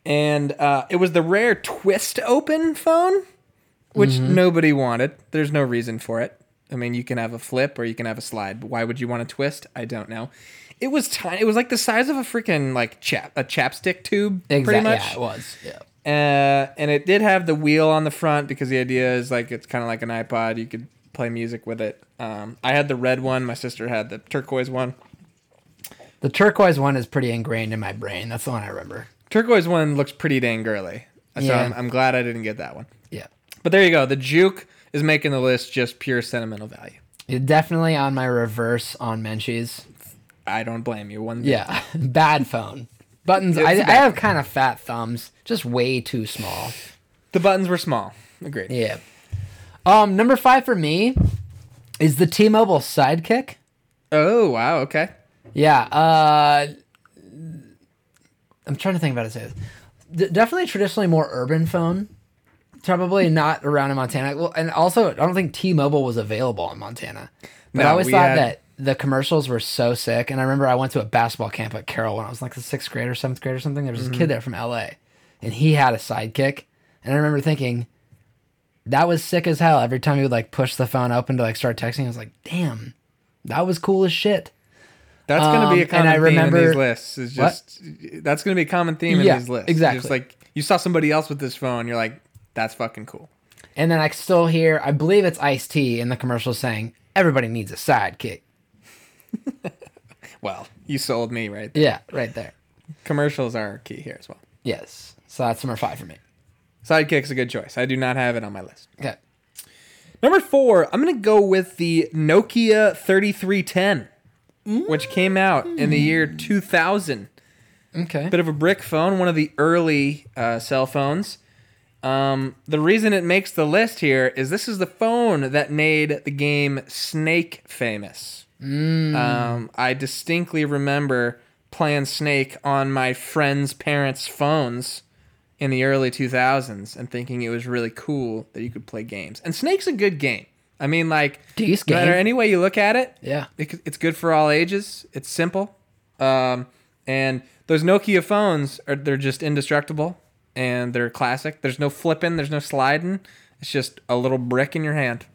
And uh, it was the rare twist open phone which nobody wanted. There's no reason for it. I mean, you can have a flip or you can have a slide, but why would you want to twist? I don't know. It was tiny. It was like the size of a freaking like chap a chapstick tube, pretty much. Yeah, it was. Yeah. Uh, and it did have the wheel on the front because the idea is like it's kind of like an iPod. You could play music with it. Um, I had the red one. My sister had the turquoise one. The turquoise one is pretty ingrained in my brain. That's the one I remember. Turquoise one looks pretty dang girly. So Yeah. I'm, I'm glad I didn't get that one. But there you go. The Juke is making the list just pure sentimental value. You're definitely on my reverse on Menchie's. I don't blame you. One Yeah. Bad phone. Buttons. I, It's I have kind of fat thumbs, just way too small. The buttons were small. Agreed. Yeah. Um, number five for me is the T-Mobile Sidekick. Oh wow. Okay. Yeah. Uh, I'm trying to think about to say this. D- definitely traditionally more urban phone. Probably not around in Montana. Well, and also I don't think T-Mobile was available in Montana. But No, I always thought had- that the commercials were so sick. And I remember I went to a basketball camp at Carroll when I was like the sixth grade or seventh grade or something. There was this Mm-hmm. kid there from LA, and he had a sidekick. And I remember thinking, that was sick as hell. Every time he would like push the phone open to like start texting, I was like, damn, that was cool as shit. That's gonna be a Um, common and I theme in remember- these lists. Is What? just that's gonna be a common theme in Yeah, these lists. exactly. Just like you saw somebody else with this phone, you're like, that's fucking cool. And then I still hear, I believe it's Ice T in the commercial saying, everybody needs a sidekick. Well, you sold me right. Yeah, right there. Commercials are key here as well. Yes. So that's number five for me. Sidekick's a good choice. I do not have it on my list. Okay. Number four, I'm gonna go with the Nokia 3310, which came out in the year 2000. Okay. bit of a brick phone, one of the early uh, cell phones. Um, the reason it makes the list here is this is the phone that made the game Snake famous. Um, I distinctly remember playing Snake on my friends' parents' phones in the early 2000s and thinking it was really cool that you could play games. And Snake's a good game. I mean, like, no matter game. any way you look at it, Yeah. it, it's good for all ages. It's simple, um, and those Nokia phones are they're just indestructible and they're classic. There's no flipping, there's no sliding. It's just a little brick in your hand.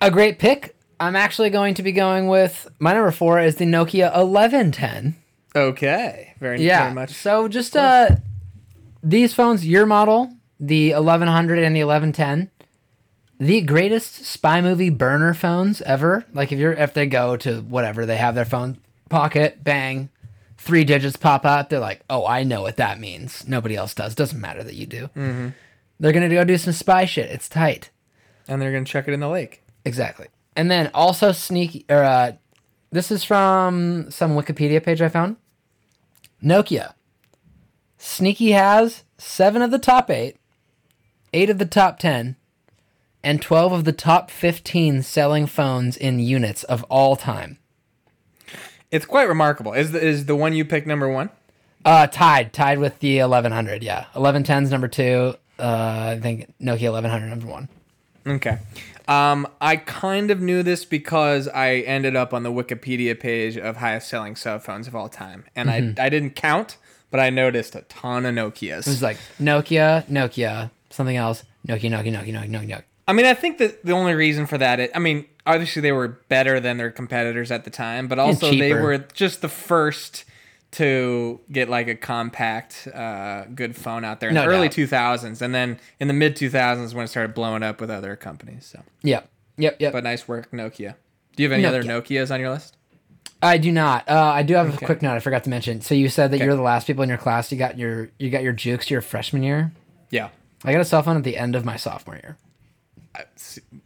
A great pick. I'm actually going to be going with my number four is the Nokia 1110. Okay, very Yeah. very much. So just uh, these phones, your model, the 1100 and the 1110, the greatest spy movie burner phones ever. Like if you're if they go to whatever they have their phone pocket, bang, three digits pop out. They're like, oh, I know what that means. Nobody else does. Doesn't matter that you do. Mm-hmm. They're gonna go do some spy shit. It's tight. And they're gonna chuck it in the lake. Exactly. And then also sneaky or uh this is from some Wikipedia page I found. Nokia. Sneaky has 7 of the top 8, 8 of the top 10, and 12 of the top 15 selling phones in units of all time. It's quite remarkable. Is the, is the one you picked number one? Uh, tied, tied with the 1100. Yeah, 1110's number two. Uh, I think Nokia 1100 number one. Okay. Um, I kind of knew this because I ended up on the Wikipedia page of highest selling cell phones of all time, and I I didn't count, but I noticed a ton of Nokias. It was like Nokia, Nokia, something else. Nokia, Nokia, Nokia, Nokia, Nokia. Nokia. I mean, I think that the only reason for that, it, I mean, obviously they were better than their competitors at the time, but also they were just the first to get like a compact, uh, good phone out there in No the early doubt. 2000s, and then in the mid 2000s when it started blowing up with other companies. So, Yep, yep, yep. but nice work, Nokia. Do you have any other Nokias on your list? I do not. Uh, I do have Okay. a quick note. I forgot to mention. So you said that Okay. you're the last people in your class. You got your you got your jukes your freshman year. Yeah. I got a cell phone at the end of my sophomore year.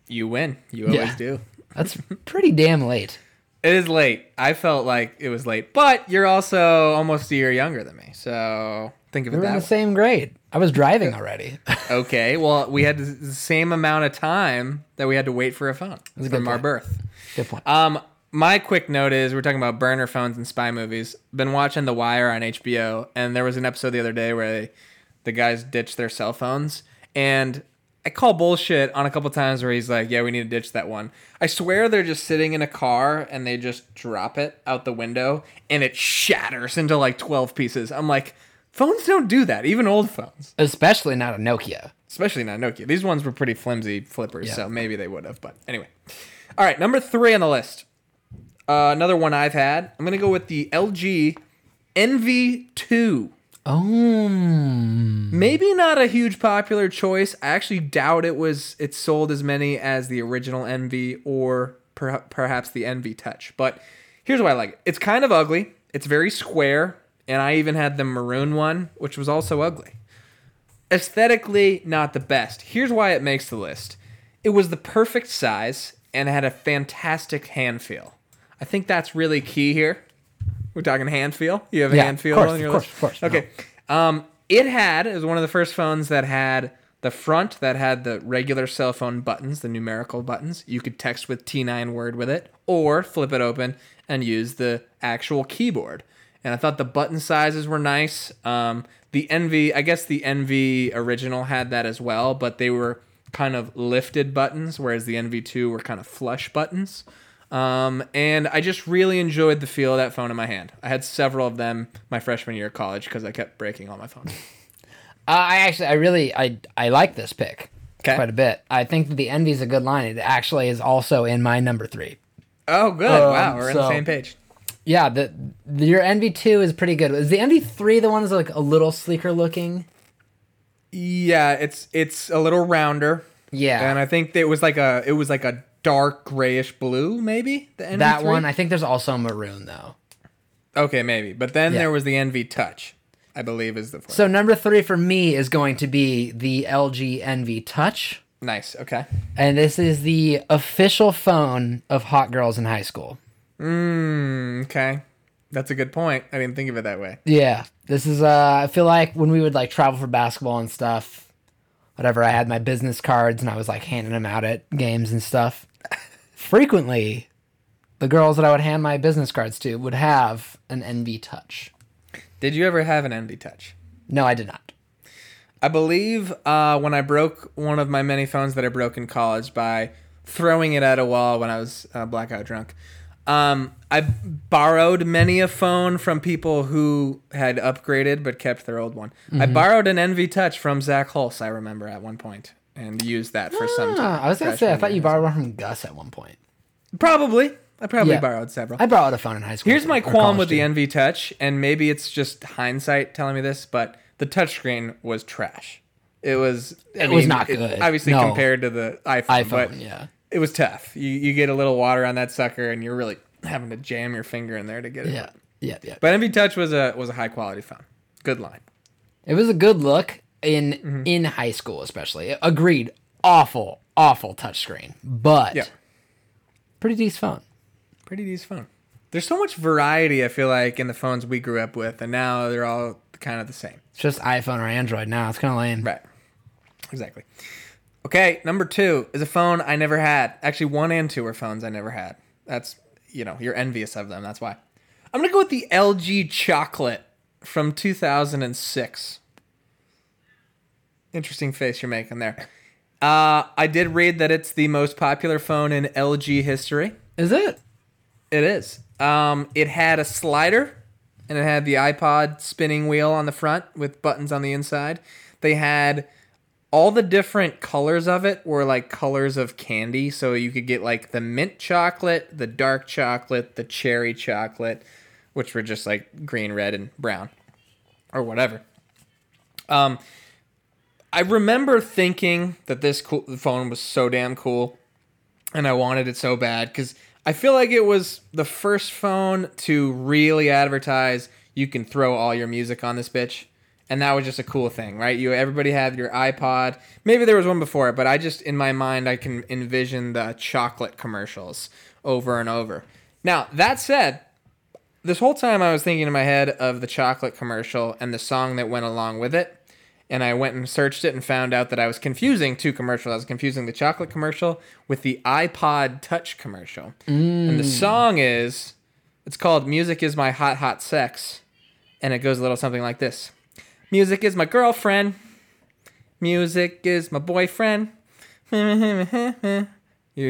You win. You always Yeah. do. That's pretty damn late. It is late. I felt like it was late, but you're also almost a year younger than me. So think of it. We it were in the way. same grade. I was driving already. Okay. Well, we had the same amount of time that we had to wait for a phone a good from our point. birth. Good point. Um, my quick note is we're talking about burner phones and spy movies. Been watching The Wire on HBO, and there was an episode the other day where they, the guys ditched their cell phones, and I call bullshit on a couple times where he's like, "Yeah, we need to ditch that one." I swear they're just sitting in a car and they just drop it out the window and it shatters into like twelve pieces. I'm like, phones don't do that, even old phones, Especially not a Nokia. especially not Nokia. These ones were pretty flimsy flippers, Yeah. so maybe they would have. But anyway, all right, number three on the list. Uh, another one I've had. I'm gonna go with the LG NV2. Oh, Maybe not a huge popular choice. I actually doubt it was. It sold as many as the original Envy or per, perhaps the Envy Touch. But here's why I like it. It's kind of ugly. It's very square, and I even had the maroon one, which was also ugly. Aesthetically, not the best. Here's why it makes the list. It was the perfect size and had a fantastic hand feel. I think that's really key here. We're talking hand feel. You have a Yeah, hand feel course, on your of course, list. of course. Okay. Um, it had it was one of the first phones that had the front that had the regular cell phone buttons, the numerical buttons. You could text with T9 word with it, or flip it open and use the actual keyboard. And I thought the button sizes were nice. Um, the NV, I guess the NV original had that as well, but they were kind of lifted buttons, whereas the NV2 were kind of flush buttons. Um, and I just really enjoyed the feel of that phone in my hand. I had several of them my freshman year of college because I kept breaking all my phones. Uh, I actually, I really, I, I like this pick 'Kay. quite a bit. I think that the Envy is a good line. It actually is also in my number three. Oh, good! Um, wow, we're on the same page. Yeah, the, the your Envy two is pretty good. Is the Envy three the one that's like a little sleeker looking? Yeah, it's it's a little rounder, Yeah, and I think it was like a it was like a dark grayish blue, maybe the NV3? that one. I think there's also a maroon though. Okay, maybe. But then Yeah. there was the NV Touch, I believe, is the fourth. So number three for me is going to be the LG Envy Touch, nice. Okay. and this is the official phone of hot girls in high school. Mm, okay. That's a good point. I didn't think of it that way. Yeah, this is. Uh, I feel like when we would like travel for basketball and stuff, whatever. I had my business cards and I was like handing them out at games and stuff. Frequently, the girls that I would hand my business cards to would have an NV Touch. Did you ever have an NV Touch? No, I did not. I believe uh, when I broke one of my many phones that I broke in college by throwing it at a wall when I was uh, blackout drunk. Um, I borrowed many a phone from people who had upgraded but kept their old one. I Mm-hmm. borrowed an NV Touch from Zach Hulse, I remember at one point, and used that for some time. Ah, I was gonna say I thought you borrowed one from Gus at one point. Probably. I probably Yeah. borrowed several. I borrowed a phone in high school. Here's my qualm with the. NV Touch, and maybe it's just hindsight telling me this, but the touchscreen was trash. It was. I It was not good. obviously, No. compared to the iPhone, but iPhone. Yeah, it was tough. You you get a little water on that sucker, and you're really having to jam your finger in there to get it. yeah, yeah, yeah. But NV Touch was a was a high quality phone. Good line. It was a good look in Mm-hmm. in high school, especially. Agreed. Awful, awful touchscreen, but Yeah. pretty decent phone. Pretty decent phone. There's so much variety. I feel like in the phones we grew up with, and now they're all kind of the same. It's just iPhone or Android now. It's kind of lame. Right. Exactly. Okay, number two is a phone I never had. Actually, one and two are phones I never had. That's you know you're envious of them. That's why. I'm gonna go with the LG Chocolate from 2006. Interesting face you're making there. Uh, I did read that it's the most popular phone in LG history. Is it? It is. Um, it had a slider, and it had the iPod spinning wheel on the front with buttons on the inside. They had all the different colors of it were like colors of candy, so you could get like the mint chocolate, the dark chocolate, the cherry chocolate, which were just like green, red, and brown, or whatever. Um, I remember thinking that this cool, phone was so damn cool and I wanted it so bad because I feel like it was the first phone to really advertise you can throw all your music on this bitch, and that was just a cool thing, right? You everybody had your iPod. Maybe there was one before it, but I just in my mind I can envision the chocolate commercials over and over. Now that said, this whole time I was thinking in my head of the chocolate commercial and the song that went along with it. And I went and searched it and found out that I was confusing two commercials. I was confusing the chocolate commercial with the iPod Touch commercial. And the mm. song is, it's called Music is My Hot Hot Sex. And it goes a little something like this Music is my girlfriend. Music is my boyfriend. you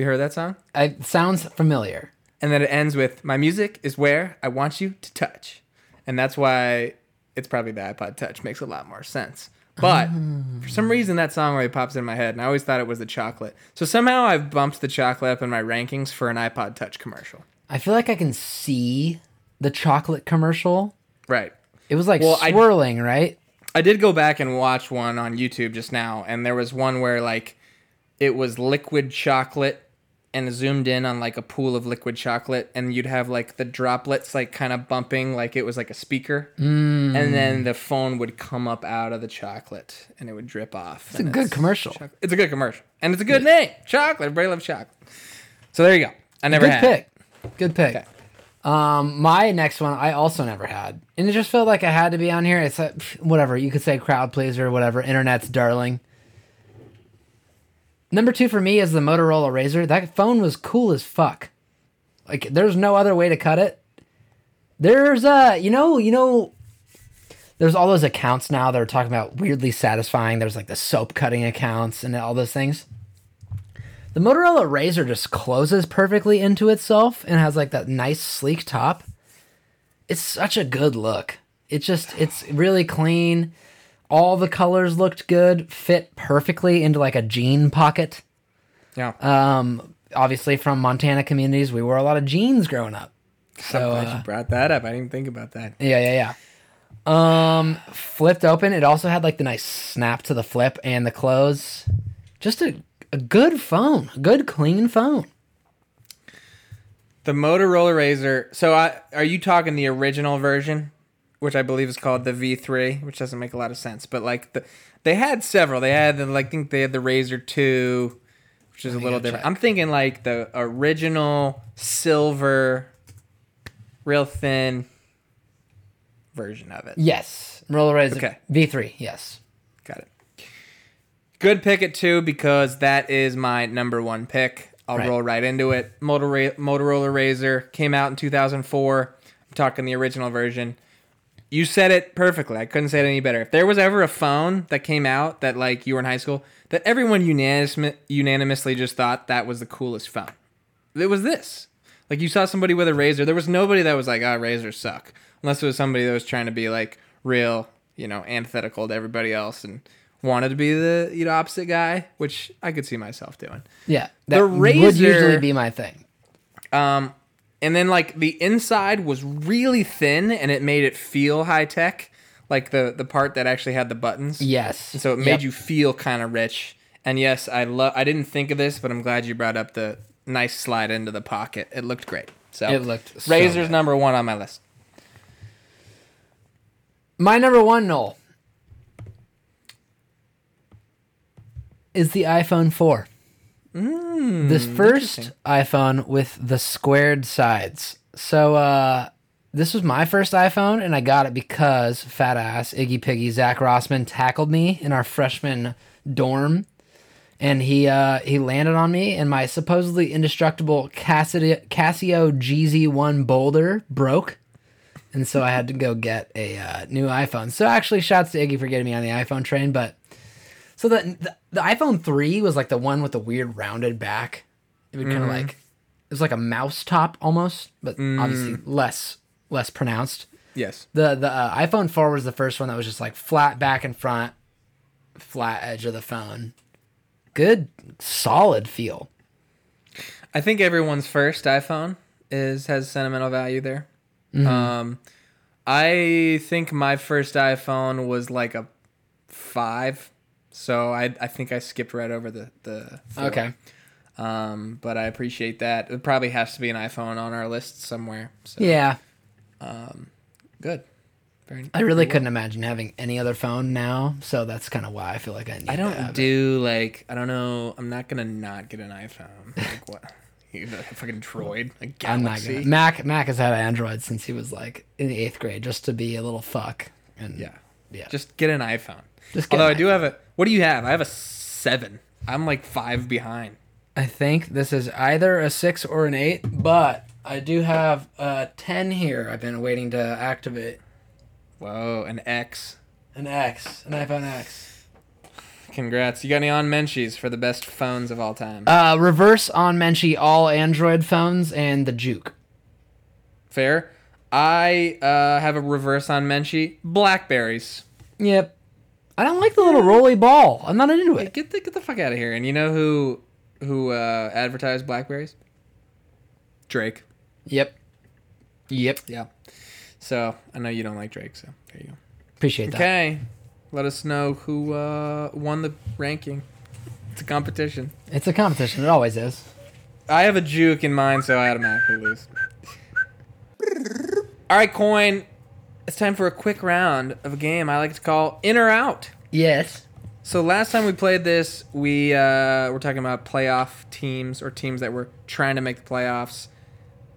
heard that song? It sounds familiar. and then it ends with my music is where I want you to touch, and that's why it's probably the iPod Touch makes a lot more sense. But ah. for some reason, that song really pops in my head, and I always thought it was the chocolate. So somehow I've bumped the chocolate up in my rankings for an iPod Touch commercial. I feel like I can see the chocolate commercial. Right. It was like Well, I- swirling, right? I did go back and watch one on YouTube just now, and there was one where like it was liquid chocolate and zoomed in on like a pool of liquid chocolate, and you'd have like the droplets like kind of bumping like it was like a speaker, mm. and then the phone would come up out of the chocolate and it would drip off. It's a good commercial. It's a good commercial, and it's a good name, chocolate. Everybody loves chocolate. So there you go. I never Good had. pick. Good pick. Okay. Um, my next one I also never had, and it just felt like I had to be on here. It's whatever you could say, crowd pleaser, whatever. Internet's darling. Number two for me is the Motorola Razor. That phone was cool as fuck. Like, there's no other way to cut it. There's uh, you know, you know, there's all those accounts now that are talking about weirdly satisfying. There's like the soap cutting accounts and all those things. The Motorola Razor just closes perfectly into itself and has like that nice sleek top. It's such a good look. It just it's really clean. All the colors looked good, fit perfectly into like a jean pocket. Yeah. Um obviously from Montana communities, we wore a lot of jeans growing up. So Glad uh, you brought that up. I didn't think about that. yeah, yeah, yeah. Um, flipped open. It also had like the nice snap to the flip and the close. Just a, a good phone, a good clean phone. The Motorola Razor. So, I, are you talking the original version, which I believe is called the V3, which doesn't make a lot of sense. But like the, they had several. They had the like I think they had the Razor Two, which is a little different. check. I'm thinking like the original silver, real thin version of it. Yes, Roller Razor Okay. V3. Yes. Good pick at two because that is my number one pick. I'll Right. roll right into it. Motorola, Motorola Razor came out in 2004. I'm talking the original version. You said it perfectly. I couldn't say it any better. If there was ever a phone that came out that like you were in high school that everyone unanimous, unanimously just thought that was the coolest phone, it was this. Like you saw somebody with a razor. There was nobody that was like, "Ah, razors suck," unless it was somebody that was trying to be like real, you know, antithetical to everybody else and wanted to be the you know opposite guy, which I could see myself doing. yeah. The That would usually be my thing. Um, and then like the inside was really thin, and it made it feel high tech, like the the part that actually had the buttons. Yes. And so it made Yep. you feel kind of rich. And yes, I love. I didn't think of this, but I'm glad you brought up the nice slide into the pocket. It looked great. So It looked so Razor's good. number one on my list. My number one, Knoll, is the iPhone 4. this first iPhone with the squared sides. So, uh, this was my first iPhone, and I got it because fat ass Iggy Piggy Zach Rossman tackled me in our freshman dorm, and he uh, he landed on me, and my supposedly indestructible Casio, Casio G'zOne Boulder broke. and so I had to go get a uh, new iPhone. So actually, shouts to Iggy for getting me on the iPhone train. But so the the, the iPhone three was like the one with the weird rounded back. It would kind of like it was like a mouse top almost, but obviously less less pronounced. Yes. The the uh, iPhone 4 was the first one that was just like flat back and front, flat edge of the phone. Good solid feel. I think everyone's first iPhone is has sentimental value there. Mm-hmm. Um, I think my first iPhone was like a five, so I I think I skipped right over the the. four. Okay. Um, but I appreciate that. It probably has to be an iPhone on our list somewhere. So Yeah. good. Very. I really couldn't imagine having any other phone now, so that's kind of why I feel like I need I don't have it. do like I don't know. I'm not gonna not get an iPhone. Like what? You the fucking Droid, a I'm not Galaxy. gonna. Mac Mac has had Android since he was like in the eighth grade, just to be a little fuck. And Yeah. yeah. Just get an iPhone. Although I do have a. What do you have? I have a seven. I'm like five behind. I think this is either a six or an eight, but I do have a ten here. I've been waiting to activate Whoa, an X. an X, an iPhone X. Congrats. You got any on Menchies for the best phones of all time? Uh, reverse on Menchie all Android phones and the Juke. Fair. I uh, have a reverse on Menchie. Blackberries. Yep. I don't like the little roly ball. I'm not into it. Get the get the fuck out of here. And you know who who uh, advertised Blackberries? Drake. Yep. Yep. Yeah. So I know you don't like Drake. So there you go. Appreciate that. Okay. Let us know who uh, won the ranking. It's a competition. It's a competition. It always is. I have a juke in mind, so I automatically lose. All right, Coyne. It's time for a quick round of a game I like to call In or Out. Yes. So last time we played this, we uh, were talking about playoff teams or teams that were trying to make the playoffs,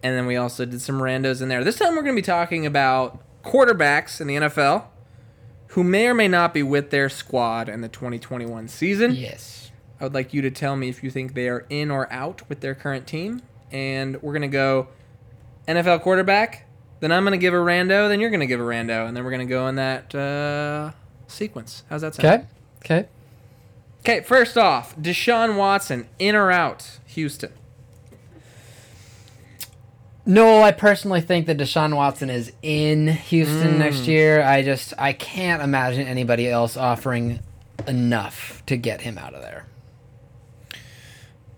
and then we also did some randos in there. This time we're going to be talking about quarterbacks in the NFL who may or may not be with their squad in the 2021 season. Yes. I would like you to tell me if you think they are in or out with their current team. And we're going to go NFL quarterback. Then I'm going to give a rando. Then you're going to give a rando. And then we're going to go in that uh, sequence. How's that sound? Okay. Okay. Okay, first off, Deshaun Watson, in or out, Houston. No, I personally think that Deshaun Watson is in Houston next year. I just I can't imagine anybody else offering enough to get him out of there.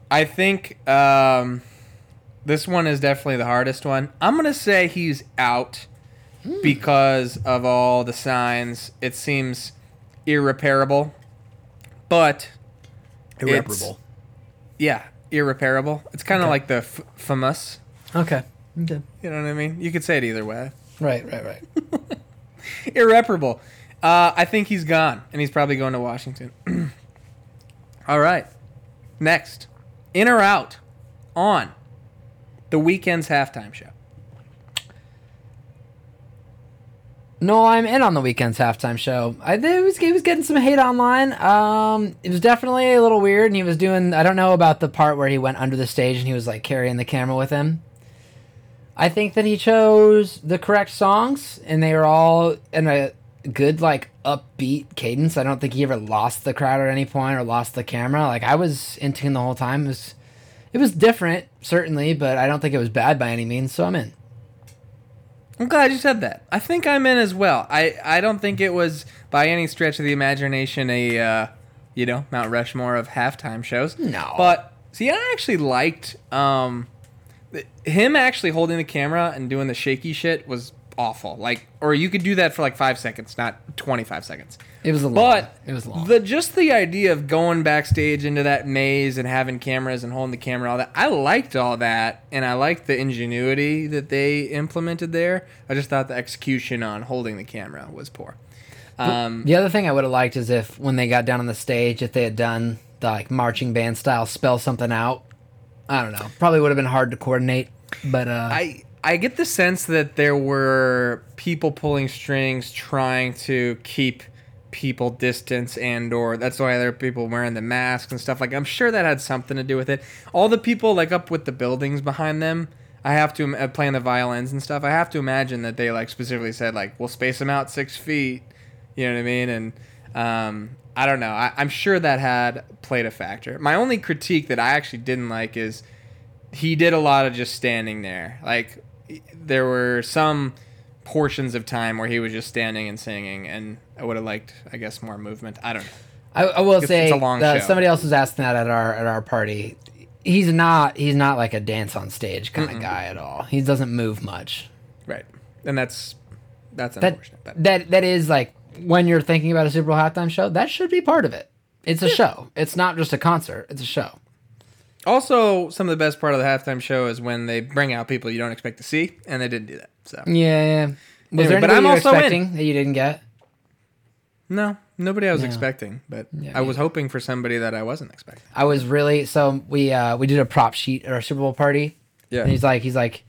I think um, this one is definitely the hardest one. I'm going to say he's out because of all the signs. It seems irreparable. But Irreparable. yeah, irreparable. It's kind of like the f- famous. Okay. Okay. You know what I mean? You could say it either way. Right, right, right. Irreparable. Uh, I think he's gone, and he's probably going to Washington. All right. Next, in or out on the Weeknd's halftime show. No, I'm in on the Weeknd's halftime show. I think he was, he was getting some hate online. Um, it was definitely a little weird, and he was doing. I don't know about the part where he went under the stage and he was like carrying the camera with him. I think that he chose the correct songs, and they were all in a good like upbeat cadence. I don't think he ever lost the crowd at any point or lost the camera. Like I was in tune the whole time. It was, it was different certainly, but I don't think it was bad by any means. So I'm in. I'm glad you said that. I think I'm in as well. I, I don't think it was by any stretch of the imagination a uh, you know Mount Rushmore of halftime shows. No. but see, I actually liked um, him actually holding the camera and doing the shaky shit was awful. Like, or you could do that for like five seconds, not 25 seconds. It was a long. But it was long. the just the idea of going backstage into that maze and having cameras and holding the camera, all that. I liked all that, and I liked the ingenuity that they implemented there. I just thought the execution on holding the camera was poor. Um, The other thing I would have liked is if when they got down on the stage, if they had done the like marching band style, spell something out. I don't know. Probably would have been hard to coordinate, but uh, I I get the sense that there were people pulling strings trying to keep people distance and or that's why there are people wearing the masks and stuff like I'm sure that had something to do with it. All the people like up with the buildings behind them, I have to uh, playing the violins and stuff. I have to imagine that they like specifically said like we'll space them out six feet. You know what I mean? And um, I don't know. I, I'm sure that had played a factor. My only critique that I actually didn't like is he did a lot of just standing there. Like there were some portions of time where he was just standing and singing, and I would have liked, I guess, more movement. I don't know. I, I will say it's a long that show. somebody else was asking that at our at our party. He's not he's not like a dance on stage kind of guy at all. He doesn't move much. Right, and that's that's That. But that that is like when you're thinking about a Super Bowl halftime show, that should be part of it. It's a show. It's not just a concert. It's a show. Also, some of the best part of the halftime show is when they bring out people you don't expect to see, and they didn't do that. So Yeah. yeah. Was Anyway, there but anybody I'm also in. that you didn't get? no, nobody I was Yeah. expecting, but Yeah, I was hoping for somebody that I wasn't expecting. I was really so we uh we did a prop sheet at our Super Bowl party. Yeah. And he's like he's like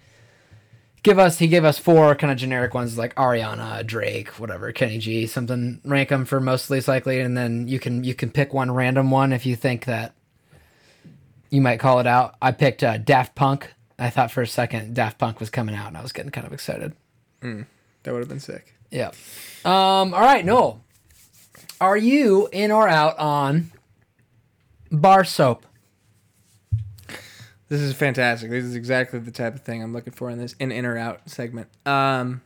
give us he gave us four kind of generic ones like Ariana, Drake, whatever, Kenny G, something rank them for most least likely and then you can you can pick one random one if you think that you might call it out. I picked uh, Daft Punk. I thought for a second Daft Punk was coming out and I was getting kind of excited. That would have been sick. Yeah. Um all right, Knoll. Are you in or out on bar soap? This is fantastic. This is exactly the type of thing I'm looking for in this in in or out segment. Um,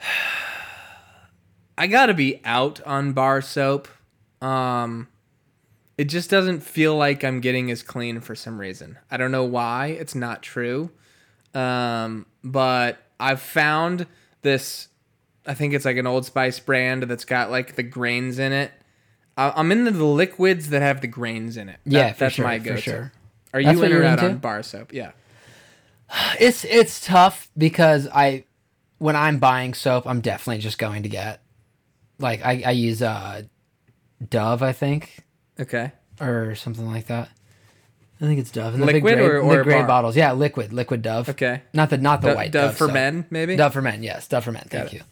I gotta be out on bar soap. Um, it just doesn't feel like I'm getting as clean for some reason. I don't know why. It's not true. Um, but I've found this. I think it's like an Old Spice brand that's got like the grains in it. I- I'm into the liquids that have the grains in it. That- Yeah, for that's sure, my go-to. sure. Are That's you in or out into? on bar soap? Yeah. It's it's tough because I when I'm buying soap, I'm definitely just going to get like I, I use uh Dove, I think, Okay. or something like that. I think it's Dove. And the big Liquid gray, or- or the gray bar? bottles. Yeah, liquid, liquid Dove. Okay. Not the not the white Dove Dove, for men, maybe. Dove for men, yes, Dove for men. Thank it.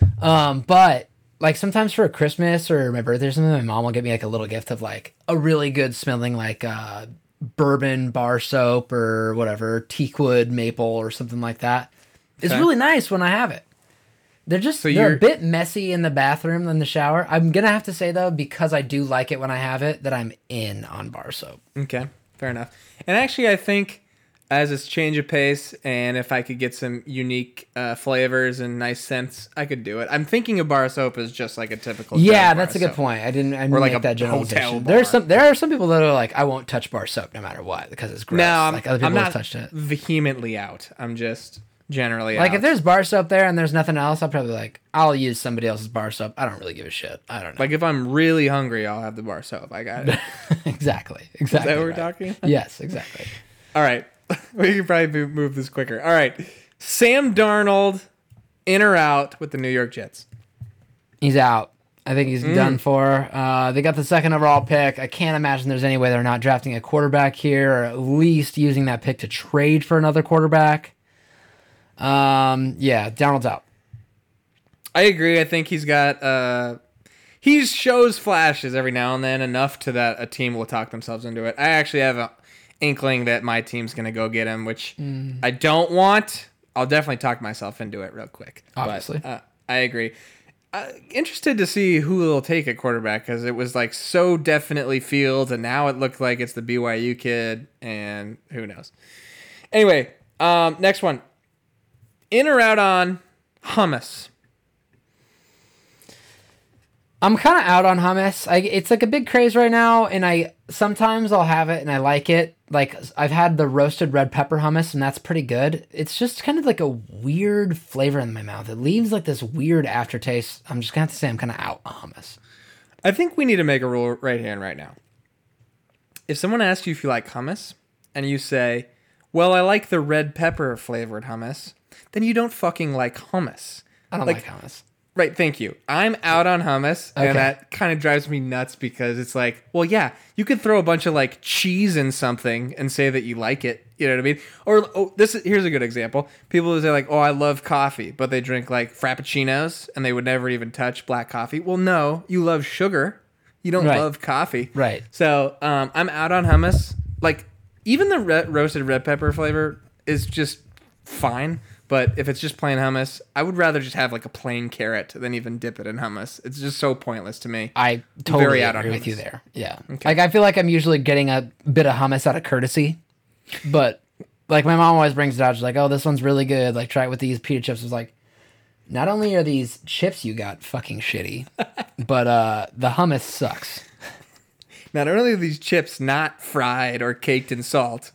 you. Um, but like sometimes for Christmas or my birthday or something, my mom will get me like a little gift of like a really good smelling like uh bourbon bar soap or whatever, teakwood maple or something like that. It's Okay. really nice when I have it. They're just So they're a bit messy in the bathroom than the shower. I'm gonna have to say though, because I do like it when I have it, that I'm in on bar soap. Okay. Fair enough. And actually, I think as it's change of pace, and if I could get some unique uh, flavors and nice scents, I could do it. I'm thinking of bar soap as just like a typical. Yeah, that's a good soap. point. I didn't. I didn't like make that generalization. There's some. There are some people that are like, I won't touch bar soap no matter what because it's gross. No, I'm, like other people I'm have not touched it. vehemently out. I'm just generally Like out. if there's bar soap there and there's nothing else, I'll probably like I'll use somebody else's bar soap. I don't really give a shit. I don't know. like if I'm really hungry, I'll have the bar soap. I got it. Exactly. Exactly. Is that what we're right. talking? Yes, exactly. All right. we can probably move- this quicker. All right. Sam Darnold, in or out with the New York Jets? He's out. I think Mm. he's done for. Uh, they got the second overall pick. I can't imagine there's any way they're not drafting a quarterback here, or at least using that pick to trade for another quarterback. Um, yeah, Darnold's out. I agree. I think he's got uh he shows flashes every now and then enough to that a team will talk themselves into it. I actually have an inkling that my team's gonna go get him, which Mm. I don't want. I'll definitely talk myself into it real quick. But, Obviously. uh, I agree. Uh, interested to see who will take at quarterback because it was like so definitely Fields, and now it looked like it's the BYU kid, and who knows. Anyway, um, next one. In or out on hummus? I'm kind of out on hummus. I, it's like a big craze right now, and I sometimes I'll have it and I like it. Like I've had the roasted red pepper hummus, and that's pretty good. It's just kind of like a weird flavor in my mouth. It leaves like this weird aftertaste. I'm just gonna have to say I'm kind of out on hummus. I think we need to make a rule right here and right now. If someone asks you if you like hummus and you say, "Well, I like the red pepper flavored hummus," then you don't fucking like hummus. I don't Like- like, hummus. Right, thank you. I'm out on hummus, Okay. and that kind of drives me nuts because it's like, well, yeah, you could throw a bunch of like cheese in something and say that you like it. You know what I mean? Or oh, this is, here's a good example. People who say like, oh, I love coffee, but they drink like frappuccinos and they would never even touch black coffee. Well, no, you love sugar. You don't Right. love coffee. Right. So um, I'm out on hummus. Like even the red, roasted red pepper flavor, is just fine. But if it's just plain hummus, I would rather just have like a plain carrot than even dip it in hummus. It's just so pointless to me. I totally Very out on agree with you there. Yeah. Like I feel like I'm usually getting a bit of hummus out of courtesy, but like my mom always brings it out. She's like, "Oh, this one's really good. Like try it with these pita chips." I was like, not only are these chips you got fucking shitty, but uh the hummus sucks. Not only are these chips not fried or caked in salt,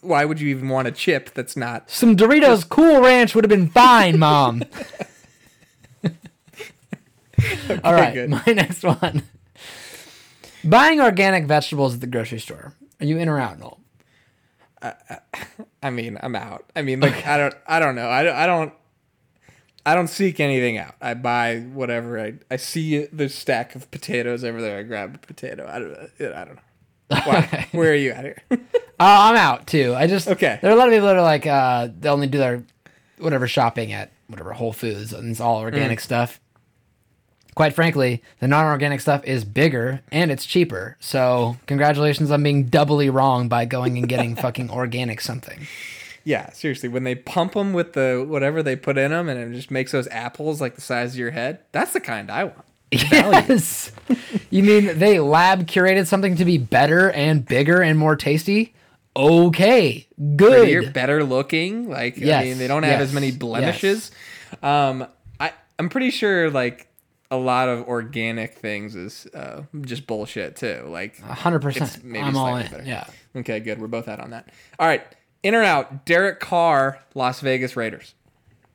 why would you even want a chip that's not? Some Doritos Cool Ranch would have been fine, mom. All right, good. my next one. Buying organic vegetables at the grocery store. Are you in or out, Knoll? I mean, I'm out. I mean, like I don't, I don't know. I don't, I don't, I don't seek anything out. I buy whatever I, I see the stack of potatoes over there. I grab a potato. I don't, I don't know. Why? Where are you at here? Oh, I'm out too. I just Okay. There are a lot of people that are like, uh, they only do their whatever shopping at whatever Whole Foods and it's all Mm. organic stuff. Quite frankly, the non-organic stuff is bigger and it's cheaper. So congratulations on being doubly wrong by going and getting fucking organic something. yeah, seriously. When they pump them with the whatever they put in them, and it just makes those apples like the size of your head. That's the kind I want. Yes. you mean they lab curated something to be better and bigger and more tasty? Okay, good. prettier, better looking. Like I mean, they don't have as many blemishes. Um, I I'm pretty sure like a lot of organic things is uh, just bullshit too. Like hundred it's percent. maybe I'm all in. better. Yeah. Okay, good. We're both out on that. All right, in or out? Derek Carr, Las Vegas Raiders.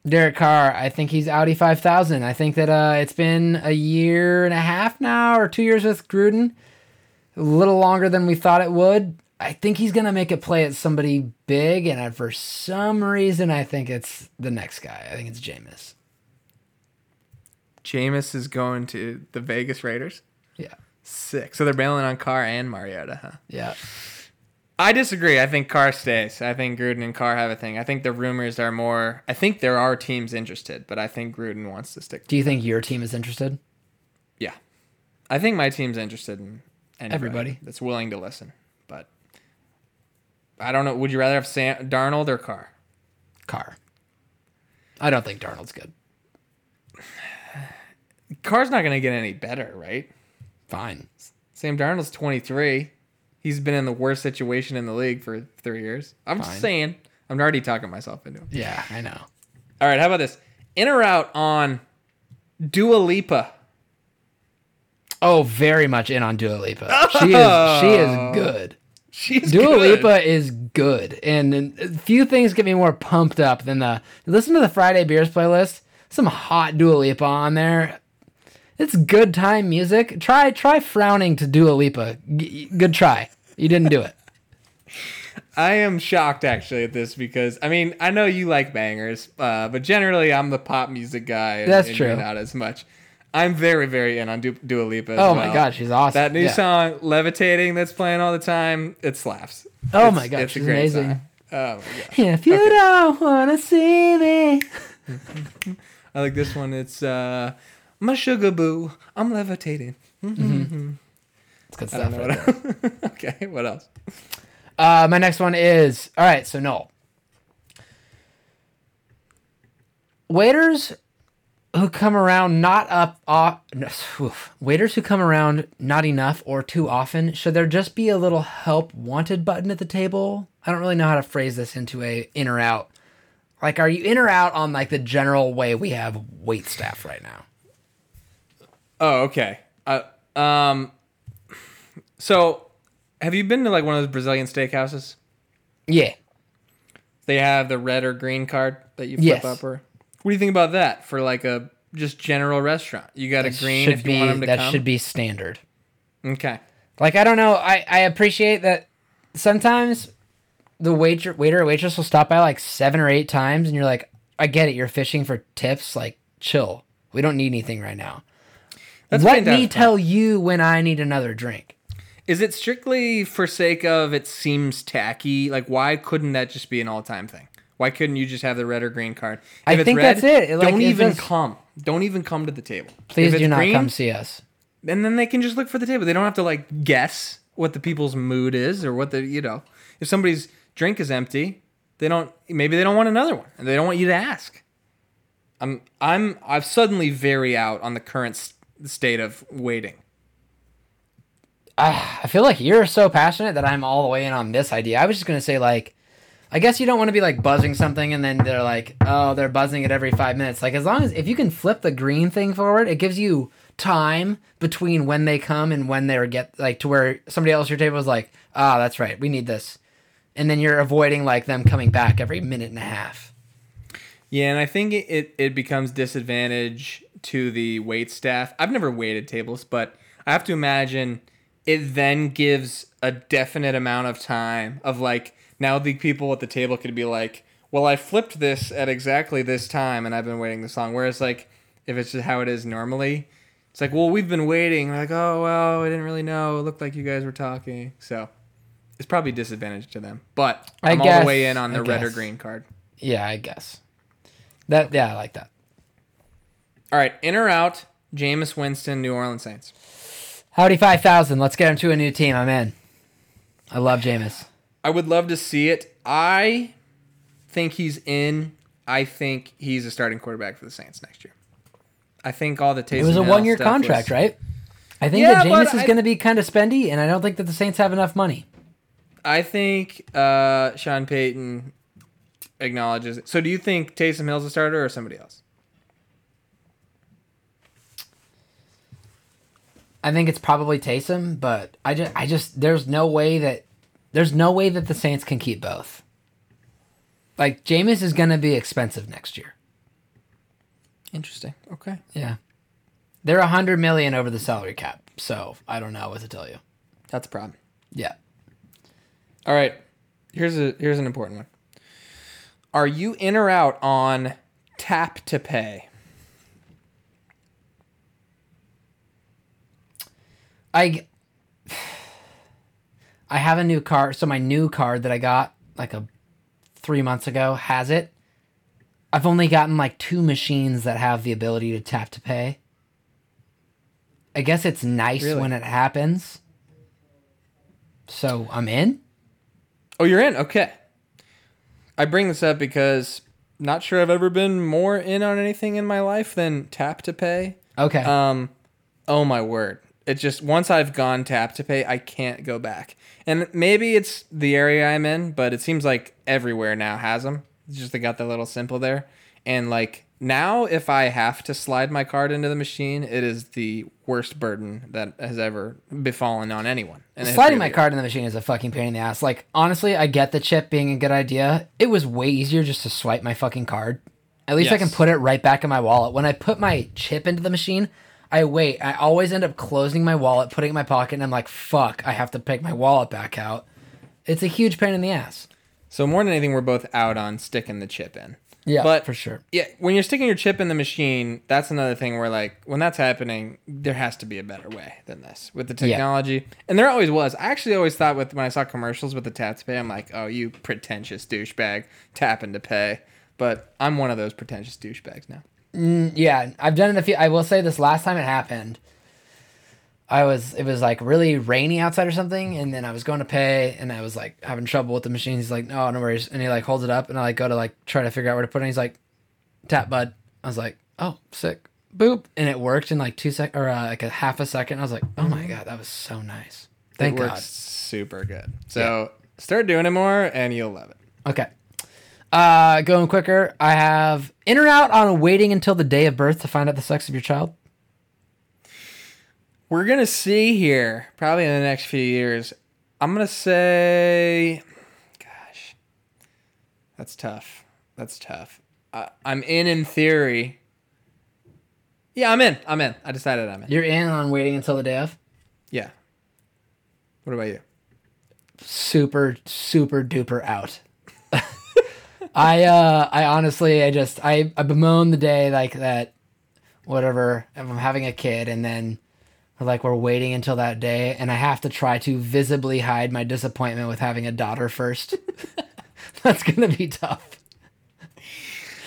Derek Carr, I think he's Audi 5000. I think that uh, it's been a year and a half now, or two years with Gruden. A little longer than we thought it would. I think he's going to make a play at somebody big, and I, for some reason, I think it's the next guy. I think it's Jameis. Jameis is going to the Vegas Raiders. Yeah. Sick. So they're bailing on Carr and Mariota, huh? Yeah. I disagree. I think Carr stays. I think Gruden and Carr have a thing. I think the rumors are more. I think there are teams interested, but I think Gruden wants to stick. Do you think your team is interested? Yeah, I think my team's interested in anybody Everybody. that's willing to listen. I don't know. Would you rather have Sam, Darnold or Carr? Carr. I don't think Darnold's good. Carr's not going to get any better, right? Fine. Sam Darnold's 23. He's been in the worst situation in the league for three years. I'm Fine. just saying. I'm already talking myself into it. Yeah, I know. All right, how about this? In or out on Dua Lipa? Oh, very much in on Dua Lipa. She is she is oh. good. She's Dua good. Lipa is good, and, few things get me more pumped up than the. Listen to the Friday Beers playlist. Some hot Dua Lipa on there. It's good time music. Try try frowning to Dua Lipa. G- good try. You didn't do it. I am shocked actually at this because I mean I know you like bangers, uh, but generally I'm the pop music guy. And, That's and true. Not as much. I'm very very in on Du- Dua Lipa. As Oh my well. god, she's awesome. That new Yeah. song "Levitating" that's playing all the time, it slaps. Oh It's- my God, it's she's amazing. song. Oh my god, If you don't wanna see me, I like this one. It's uh, my sugar boo. I'm levitating. it's good I don't stuff. right what okay, what else? Uh, my next one is all right. So no waiters who come around not up off, no, oof. waiters who come around not enough or too often. Should there just be a little help wanted button at the table? I don't really know how to phrase this into a in or out. Like, are you in or out on like the general way we have wait staff right now? Oh, okay. Uh, um, so have you been to like one of those Brazilian steakhouses? Yeah. They have the red or green card that you flip Yes. up, or what do you think about that for like a just general restaurant? You got a green if you be want them to that come. should be standard. okay. Like I don't know. I I appreciate that sometimes the waiter waiter or waitress will stop by like seven or eight times, and you're like, I get it. You're fishing for tips. Like, chill. We don't need anything right now. That's Let me tell you when I need another drink. Is it strictly for sake of it seems tacky? Like, why couldn't that just be an all-time thing? Why couldn't you just have the red or green card? I If it's think red, that's it. Like, don't even does- come. Don't even come to the table. Please do not green, come see us. and then they can just look for the table. They don't have to like guess what the people's mood is or what the you know. If somebody's drink is empty, They don't. Maybe they don't want another one, and they don't want you to ask. I'm. I'm. I'm suddenly very out on the current s- state of waiting. Ah, I feel like you're so passionate that I'm all the way in on this idea. I was just gonna say like, I guess you don't want to be like buzzing something and then they're like, oh, they're buzzing it every five minutes. Like as long as if you can flip the green thing forward, it gives you time between when they come and when they get like to where somebody else at your table is like, ah, that's right, we need this, and then you're avoiding like them coming back every minute and a half. Yeah, and I think it, it becomes disadvantage to the wait staff. I've never waited tables, but I have to imagine it then gives a definite amount of time of like now the people at the table could be like, well, I flipped this at exactly this time and I've been waiting this long. Whereas like if it's just how it is normally, it's like, well, we've been waiting. We're like, oh well, I didn't really know. It looked like you guys were talking. So it's probably disadvantage to them. But I I'm all the way in on I the red or green card. Yeah, I guess. That yeah, I like that. All right, in or out, Jameis Winston, New Orleans Saints. Audi five thousand. Let's get him to a new team. I'm in. I love Jameis. I would love to see it. I think he's in. I think he's a starting quarterback for the Saints next year. I think all the Taysom It was a one year contract, was- right? I think Yeah, that Jameis is I- going to be kind of spendy, and I don't think that the Saints have enough money. I think uh, Sean Payton acknowledges it. So, do you think Taysom Hill's a starter or somebody else? I think it's probably Taysom, but I just, I just, there's no way that, there's no way that the Saints can keep both. Like Jameis is going to be expensive next year. Interesting. Okay. Yeah, they're a hundred million over the salary cap, so I don't know what to tell you. That's a problem. Yeah, All right. Here's a here's an important one. Are you in or out on tap to pay? I, I have a new card. So my new card that I got like a three months ago has it. I've only gotten like two machines that have the ability to tap to pay. I guess it's nice Really? when it happens. So I'm in. Oh, you're in. Okay. I bring this up because not sure I've ever been more in on anything in my life than tap to pay. Okay. Um, oh my word! It just once I've gone tap to pay, I can't go back. And maybe it's the area I'm in, but it seems like everywhere now has them. It's just they got the little simple there, and like now, if I have to slide my card into the machine, it is the worst burden that has ever befallen on anyone. And Sliding my card in the machine is a fucking pain in the ass. Like, honestly, I get the chip being a good idea. It was way easier just to swipe my fucking card. At least I can put it right back in my wallet. When I put my chip into the machine, I wait. I always end up closing my wallet, putting it in my pocket, and I'm like, fuck, I have to pick my wallet back out. It's a huge pain in the ass. So more than anything, we're both out on sticking the chip in. Yeah, But- for sure. Yeah, when you're sticking your chip in the machine, that's another thing where like when that's happening, there has to be a better way than this with the Yeah. technology. And there always was. I actually always thought with when I saw commercials with the tap to pay, I'm like, oh, you pretentious douchebag tapping to pay. But I'm one of those pretentious douchebags now. Yeah, I've done it a few. I will say this last time it happened, I was it was like really rainy outside or something, and then I was going to pay, and I was like having trouble with the machine. He's like, "No, no worries," and he like holds it up, and I like go to like try to figure out where to put it. And he's like, "Tap, bud." I was like, "Oh, sick." Boop, and it worked in like two sec or uh, like a half a second. I was like, "Oh my god, that was so nice." Thank it works God. super good. So start doing it more, and you'll love it. Okay. Uh, going quicker. I have in or out on waiting until the day of birth to find out the sex of your child. We're gonna see here, probably in the next few years. I'm gonna say, gosh, that's tough. That's tough. I, I'm in in theory. Yeah, I'm in. I'm in. I decided I'm in. You're in on waiting until the day of. Yeah. What about you? super super duper out. I uh I honestly I just I I bemoan the day like that whatever if I'm having a kid and then like we're waiting until that day and I have to try to visibly hide my disappointment with having a daughter first. That's gonna be tough.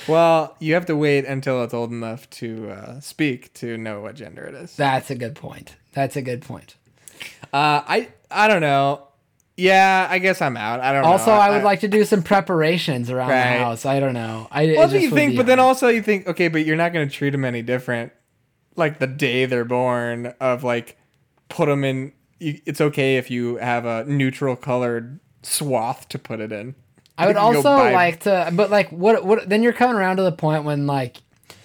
Well, you have to wait until it's old enough to uh, speak to know what gender it is. That's a good point. That's a good point. Uh, I I don't know. Yeah, I guess I'm out. I don't know. Also, I would like to do some preparations around Right. the house. I don't know. I Well, do you think? But then also you think, okay, but you're not going to treat them any different, like the day they're born. Of like, put them in. You, it's okay if you have a neutral colored swath to put it in. I would You also like to, but like, what, what? Then you're coming around to the point when like,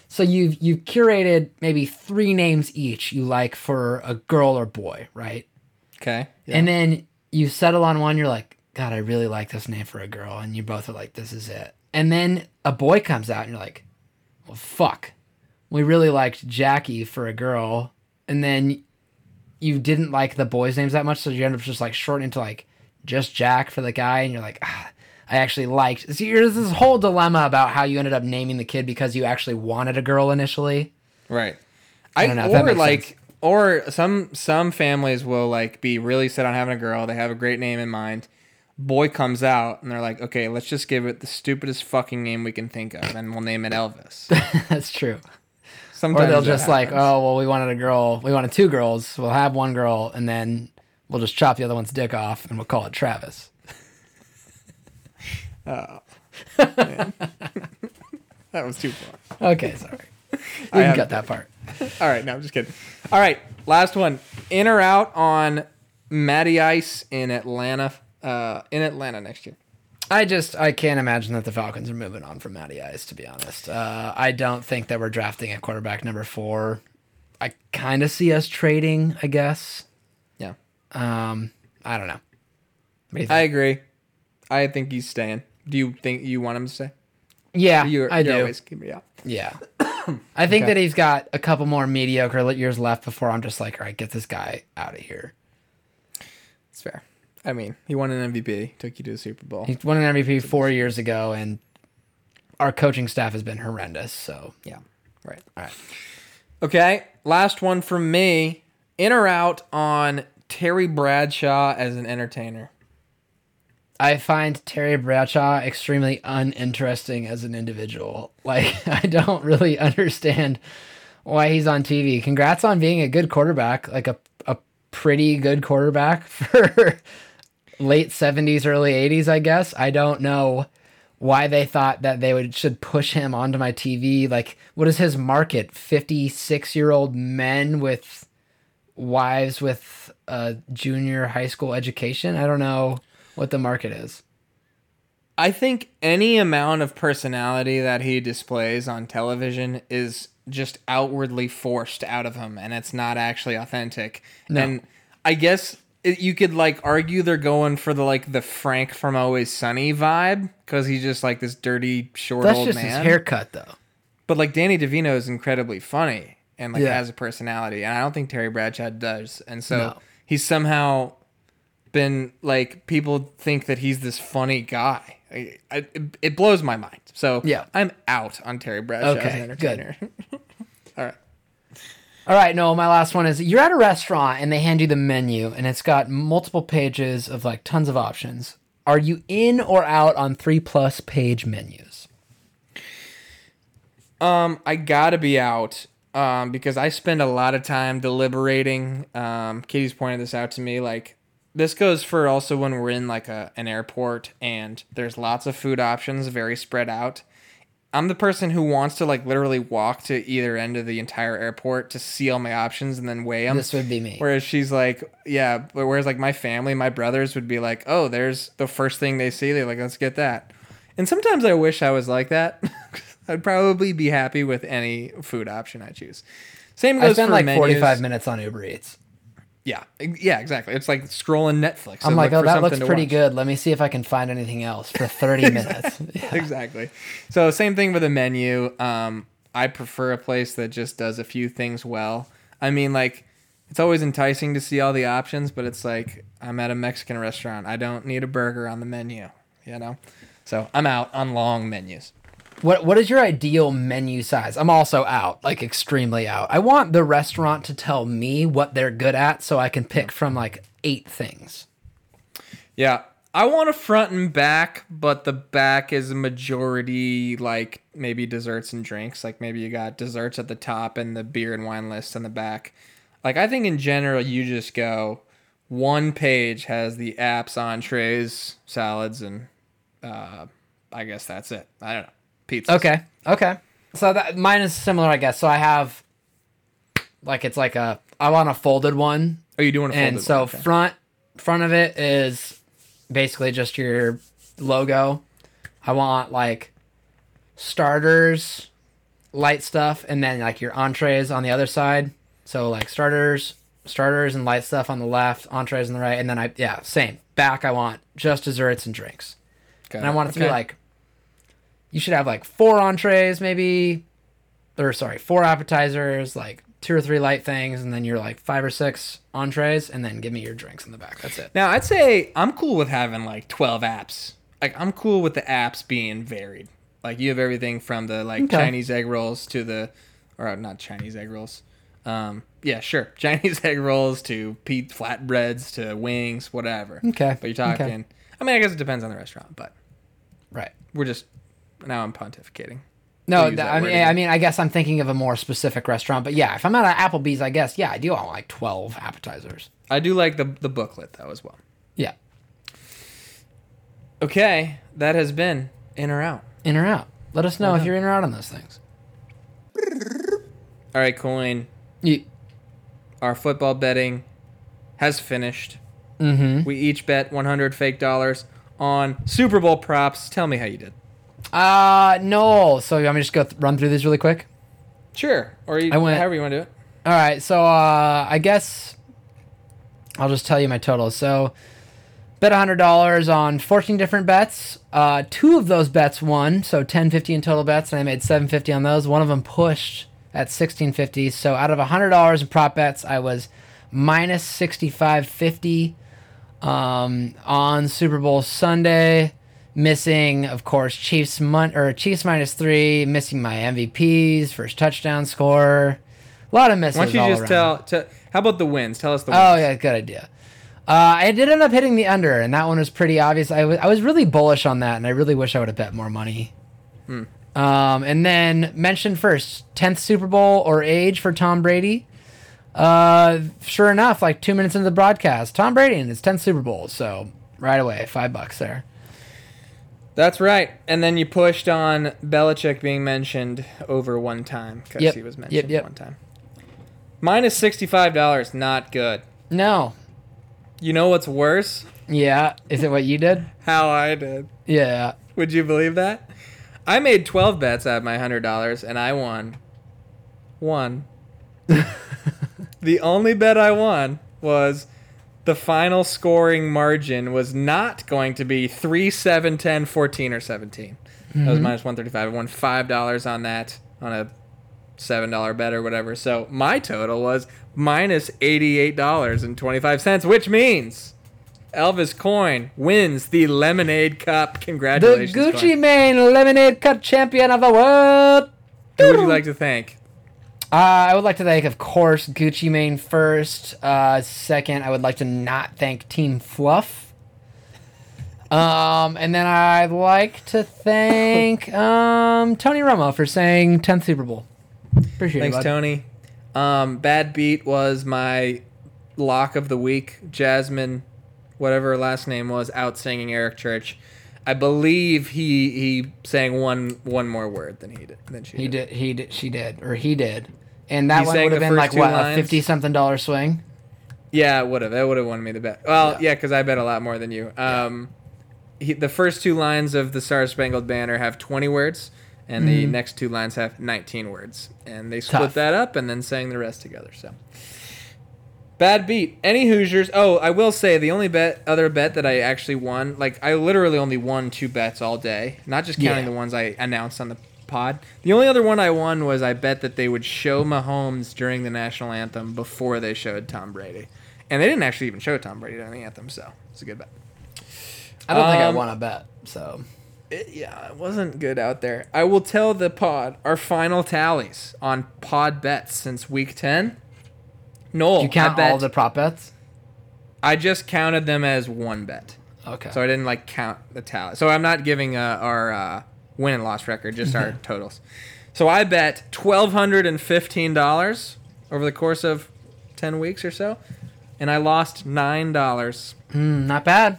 so you've you've curated maybe three names each you like for a girl or boy, right? Okay. Yeah. And then you settle on one. You're like, God, I really like this name for a girl, and you both are like, this is it. And then a boy comes out, and you're like, well, fuck, we really liked Jackie for a girl, and then you didn't like the boys' names that much, so you end up just like shortening to like just Jack for the guy, and you're like, ah, I actually liked. See, there's this whole dilemma about how you ended up naming the kid because you actually wanted a girl initially. Right. I, don't know or like sense. Or some some families will like be really set on having a girl. They have a great name in mind. Boy comes out and they're like, okay, let's just give it the stupidest fucking name we can think of, and we'll name it Elvis. That's true. Sometimes Or they'll just like, oh well, we wanted a girl, we wanted two girls. We'll have one girl, and then we'll just chop the other one's dick off, and we'll call it Travis. Oh, that was too far. Okay, sorry. You can have- cut that part. All right, no, I'm just kidding. All right, last one. In or out on Matty Ice in Atlanta? Uh, in Atlanta next year. I just I can't imagine that the Falcons are moving on from Matty Ice. To be honest, uh, I don't think that we're drafting a quarterback number four. I kind of see us trading. I guess. Yeah, Um, I don't know. What do you I agree. I think he's staying. Do you think you want him to stay? Yeah, You're, I you're do. always keep me out. Yeah. I think Okay. that he's got a couple more mediocre years left before I'm just like, all right, get this guy out of here. It's fair. I mean, he won an MVP, took you to the Super Bowl. He won an MVP four years ago, and our coaching staff has been horrendous. So, yeah, right. all right. Okay, last one from me. In or out on Terry Bradshaw as an entertainer? I find Terry Bradshaw extremely uninteresting as an individual. Like, I don't really understand why he's on TV. Congrats on being a good quarterback, like a, a pretty good quarterback for late 70s, early 80s, I guess. I don't know why they thought that they would should push him onto my TV. Like, what is his market? 56 year old men with wives with a junior high school education? I don't know what the market is. I think any amount of personality that he displays on television is just outwardly forced out of him and it's not actually authentic. No. And I guess it, you could like argue they're going for the like the Frank from Always Sunny vibe cuz he's just like this dirty short That's old just man. his haircut, though. But like Danny DeVito is incredibly funny and like Yeah. has a personality, and I don't think Terry Bradshaw does. And so No. he's somehow been like people think that he's this funny guy. I, I, it, it blows my mind. So Yeah. I'm out on Terry Bradshaw as Okay, an entertainer. All right. All right, no, my last one is you're at a restaurant and they hand you the menu and it's got multiple pages of like tons of options. Are you in or out on three plus page menus? Um, I gotta be out. Um, because I spend a lot of time deliberating. Um, Katie's pointed this out to me. Like, this goes for also when we're in like a an airport and there's lots of food options, very spread out. I'm the person who wants to like literally walk to either end of the entire airport to see all my options and then weigh them. This would be me. Whereas she's like, yeah, but whereas like my family, my brothers would be like, oh, there's the first thing they see. They're like, let's get that. And sometimes I wish I was like that. I'd probably be happy with any food option I choose. Same goes I spend for like menus. 45 minutes on Uber Eats. Yeah, yeah, exactly. It's like scrolling Netflix. I'm like, oh, that looks pretty watch. good. Let me see if I can find anything else for 30 minutes. Yeah. exactly. So same thing with a menu. Um, I prefer a place that just does a few things well. I mean, like it's always enticing to see all the options, but it's like I'm at a Mexican restaurant. I don't need a burger on the menu, you know. So I'm out on long menus. What What is your ideal menu size? I'm also out, like extremely out. I want the restaurant to tell me what they're good at so I can pick from like eight things. Yeah. I want a front and back, but the back is a majority like maybe desserts and drinks. Like maybe you got desserts at the top and the beer and wine list on the back. Like I think in general you just go one page has the apps, entrees, salads, and uh, I guess that's it. I don't know. Pizza. Okay. Okay. So that mine is similar, I guess. So I have like it's like a I want a folded one, Are you doing a and folded so one? Okay. front front of it is basically just your logo. I want like starters, light stuff, and then like your entrees on the other side. So like starters, starters and light stuff on the left, entrees on the right, and then I yeah same back. I want just desserts and drinks. Got And I want it to be like you should have like four entrees, maybe, or sorry, four appetizers, like two or three light things, and then you're like five or six entrees, and then give me your drinks in the back. That's it. Now I'd say I'm cool with having like 12 apps. Like I'm cool with the apps being varied. Like you have everything from the like Okay. Chinese egg rolls to the, or uh, not Chinese egg rolls. Um, yeah, sure, Chinese egg rolls to Pete flatbreads to wings, whatever. Okay, But you're talking. okay. I mean, I guess it depends on the restaurant, but Right. we're just now I'm pontificating. No, th- I mean. I mean, I guess I'm thinking of a more specific restaurant, but yeah, if I'm at an Applebee's, I guess yeah, I do want like twelve appetizers. I do like the the booklet though as well. Yeah, Okay, that has been in or out. in or out. Let us know if you're in or out on those things. All right, Coyne. You, Our football betting has finished. mm-hmm. We each bet 100 fake dollars on Super Bowl props. Tell me how you did. Uh, no. So you want me to just go th- run through these really quick? Sure. Or you, I went- however you want to do it. All right, so uh, I guess I'll just tell you my totals. So, bet hundred dollars on fourteen different bets. Uh, two of those bets won, so 10, 50 in total bets, and I made seven fifty on those. One of them pushed at sixteen fifty. So, out of hundred dollars in prop bets, I was minus sixty five fifty um, on Super Bowl Sunday. Missing, of course, Chiefs mon- or Chiefs minus three. Missing my MVPs, first touchdown score. A lot of misses. Why don't you just tell, tell? How about the wins? Tell us the wins. Oh yeah, good idea. Uh, I did end up hitting the under, and that one was pretty obvious. I was I was really bullish on that, and I really wish I would have bet more money. Hmm. Um, and then mentioned first, tenth Super Bowl or age for Tom Brady. Uh, sure enough, like two minutes into the broadcast, Tom Brady in his tenth Super Bowl. So right away, five bucks there. That's right. And then you pushed on Belichick being mentioned over one time because Yep. he was Yep, mentioned yep. one time. Minus sixty-five dollars. Not good. No, You know what's worse? yeah, is it what you did? How I did. Yeah, Would you believe that? I made 12 bets out of my $100 and I won one. the only bet I won was the final scoring margin was not going to be 3, 7, 10, 14, or 17. That was mm-hmm. minus 135. I won $5 on that on a $7 bet or whatever. So my total was minus $88.25, which means Elvis Coyne wins the Lemonade Cup. Congratulations. The Gucci Coyne. Mane Lemonade Cup champion of the world. Who would you like to thank? Uh, I would like to thank, of course, Gucci Mane first. Uh, second, I would like to not thank Team Fluff. Um, and then I'd like to thank um, Tony Romo for saying 10th Super Bowl. Appreciate Thanks, it. bud. Tony. Um, Bad Beat was my lock of the week. Jasmine, whatever her last name was, out singing Eric Church. I believe he he sang one one more word than he did than she He did. did. He did. She did. Or he did. And that He one sang would have the been first like two what a lines. fifty something dollar swing. Yeah, it would have. That would have won me the bet. Well, yeah, because I bet a lot more than you. Um, he, the first two lines of the Star Spangled Banner have 20 words, and the next two lines have 19 words, and they split. Tough. that up and then sang the rest together. So. Bad beat. Any Hoosiers? Oh, I will say the only bet, other bet that I actually won, like I literally only won two bets all day, not just counting Yeah. the ones I announced on the pod. The only other one I won was I bet that they would show Mahomes during the national anthem before they showed Tom Brady, and they didn't actually even show Tom Brady during the anthem, so it's a good bet. I don't think I Um, won a bet. So It, yeah, it wasn't good out there. I will tell the pod our final tallies on pod bets since week ten. Knoll, you count bet, all the prop bets. I just counted them as one bet. Okay. So I didn't like count the tally. So I'm not giving uh, our uh, win and loss record, just our totals. So I bet twelve hundred and fifteen dollars over the course of ten weeks or so, and I lost nine dollars. Mm, not bad.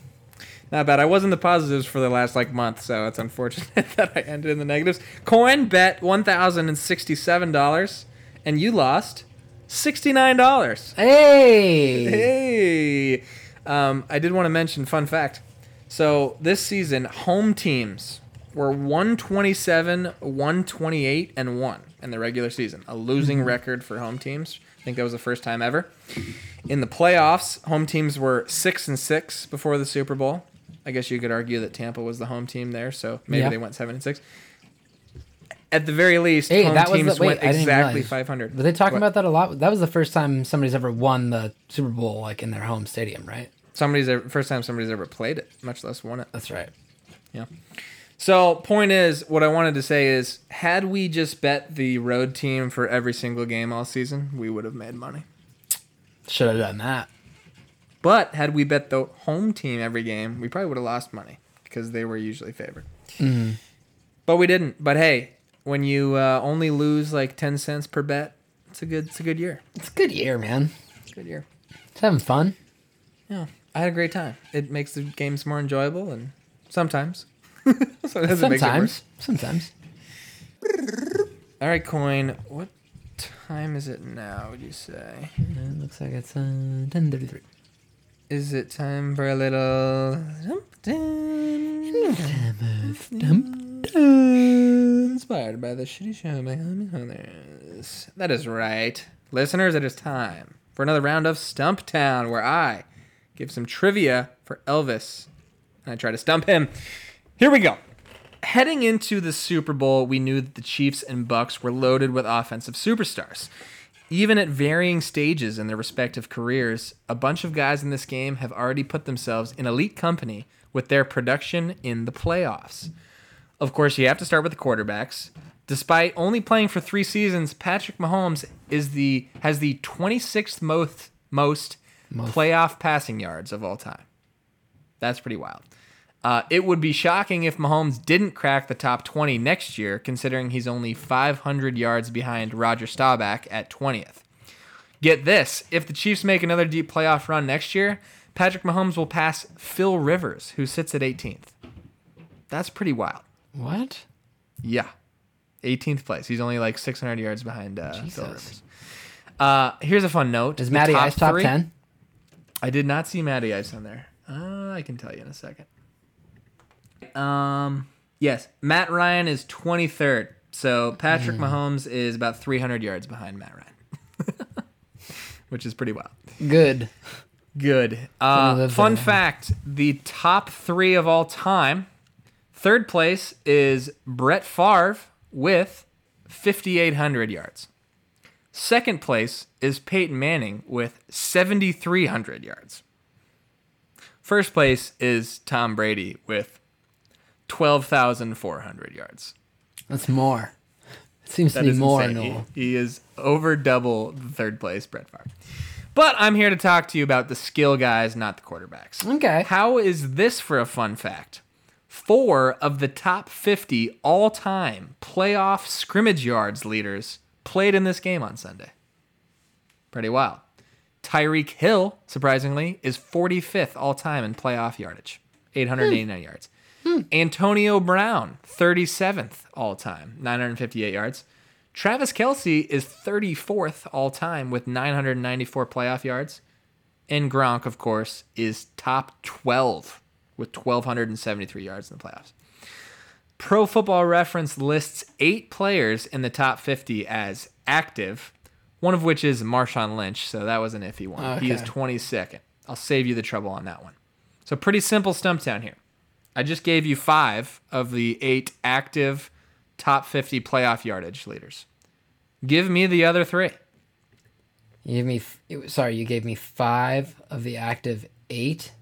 Not bad. I was in the positives for the last like month, so it's unfortunate that I ended in the negatives. Coyne bet one thousand and sixty-seven dollars, and you lost sixty-nine dollars. Hey. Hey, um, I did want to mention fun fact. So this season, home teams were 127, 128, and one in the regular season, a losing mm-hmm. record for home teams. I think that was the first time ever. In the playoffs, home teams were six and six before the Super Bowl. I guess you could argue that Tampa was the home team there, so maybe Yeah. they went seven and six. At the very least, Hey, home teams the, wait, went exactly 500. Were they talking What? about that a lot? That was the first time somebody's ever won the Super Bowl like in their home stadium, right? Somebody's ever, first time somebody's ever played it, much less won it. That's right. Yeah. So, point is, what I wanted to say is, had we just bet the road team for every single game all season, we would have made money. Should have done that. But had we bet the home team every game, we probably would have lost money because they were usually favored. But we didn't. But hey, when you uh, only lose like ten cents per bet, it's a good, it's a good year. It's a good year, man. It's a good year. It's having fun. Yeah, I had a great time. It makes the games more enjoyable, and sometimes, sometimes, it makes it worse. Sometimes. Sometimes. All right, Coyne. What time is it now? Would you say? It looks like it's uh, 10:33. Is it time for a little Stumptown? inspired by the shitty show by Homie Hunters? That is right, listeners. It is time for another round of Stumptown, where I give some trivia for Elvis, and I try to stump him. Here we go. Heading into the Super Bowl, we knew that the Chiefs and Bucs were loaded with offensive superstars. Even at varying stages in their respective careers, a bunch of guys in this game have already put themselves in elite company with their production in the playoffs. Of course, you have to start with the quarterbacks. Despite only playing for 3 seasons, Patrick Mahomes is the has the 26th most most, playoff passing yards of all time. That's pretty wild. Uh, it would be shocking if Mahomes didn't crack the top 20 next year, considering he's only 500 yards behind Roger Staubach at 20th. Get this if the Chiefs make another deep playoff run next year, Patrick Mahomes will pass Phil Rivers, who sits at 18th. That's pretty wild. What? Yeah. 18th place. He's only like 600 yards behind uh, Phil. Rivers. Uh, here's a fun note. Is Matty Ice top three- 10? I did not see Matty Ice on there. Uh, I can tell you in a second. Um, yes, Matt Ryan is 23rd. So Patrick Mahomes is about 300 yards behind Matt Ryan, which is pretty wild. Good. Good. Uh, fun there. fact: the top three of all time. Third place is Brett Favre with 5,800 yards. Second place is Peyton Manning with 7,300 yards. First place is Tom Brady with 12,400 yards. That's more. It seems That to be more. Knoll. He, he is over double the third place Brett Favre. But I'm here to talk to you about the skill guys, not the quarterbacks. Okay. How is this for a fun fact? Four of the top 50 all time playoff scrimmage yards leaders played in this game on Sunday. Pretty wild. Tyreek Hill, surprisingly, is 45th all time in playoff yardage, 889 yards. Antonio Brown, 37th all time, 958 yards. Travis Kelce is 34th all time with 994 playoff yards. And Gronk, of course, is top 12 with 1,273 yards in the playoffs. Pro Football Reference lists eight players in the top 50 as active, one of which is Marshawn Lynch, so that was an iffy one. He is 22nd. I'll save you the trouble on that one. So, pretty simple Stumptown here. I just gave you five of the eight active top 50 playoff yardage leaders. Give me the other three. You gave me, f- sorry, you gave me five of the active eight.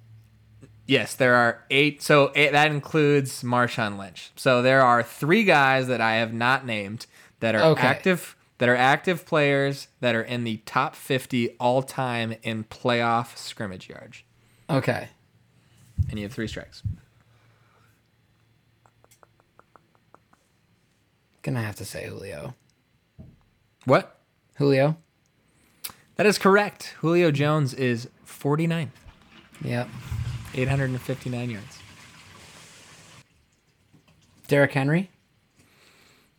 Yes, there are eight. So eight, that includes Marshawn Lynch. So there are three guys that I have not named that are Okay. active that are active players that are in the top 50 all time in playoff scrimmage yards. Okay. And you have three strikes. Gonna have to say Julio. What? Julio? That is correct. Julio Jones is 49th, Yep. 859 yards. Derrick Henry.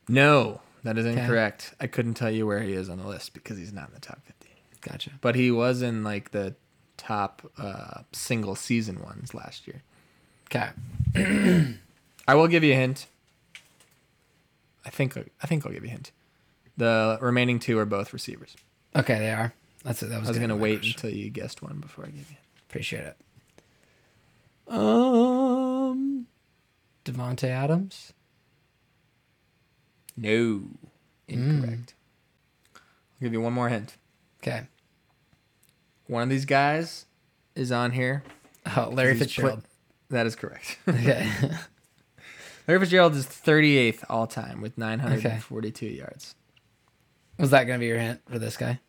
No, that is incorrect. I couldn't tell you where he is on the list because he's not in the top 50. Gotcha. But he was in like the top uh, single season ones last year. Okay. I will give you a hint. I think I think I'll give you a hint. The remaining two are both receivers. Okay, they are. That's it. That was, I was gonna wait question. until you guessed one before I gave you. Appreciate it. Um, Davante Adams. No, incorrect. I'll give you one more hint. Okay. One of these guys is on here. Oh, Larry Fitzgerald. put- that is correct. Okay. Larry Fitzgerald is 38th all time with 942 yards. was that gonna be your hint for this guy?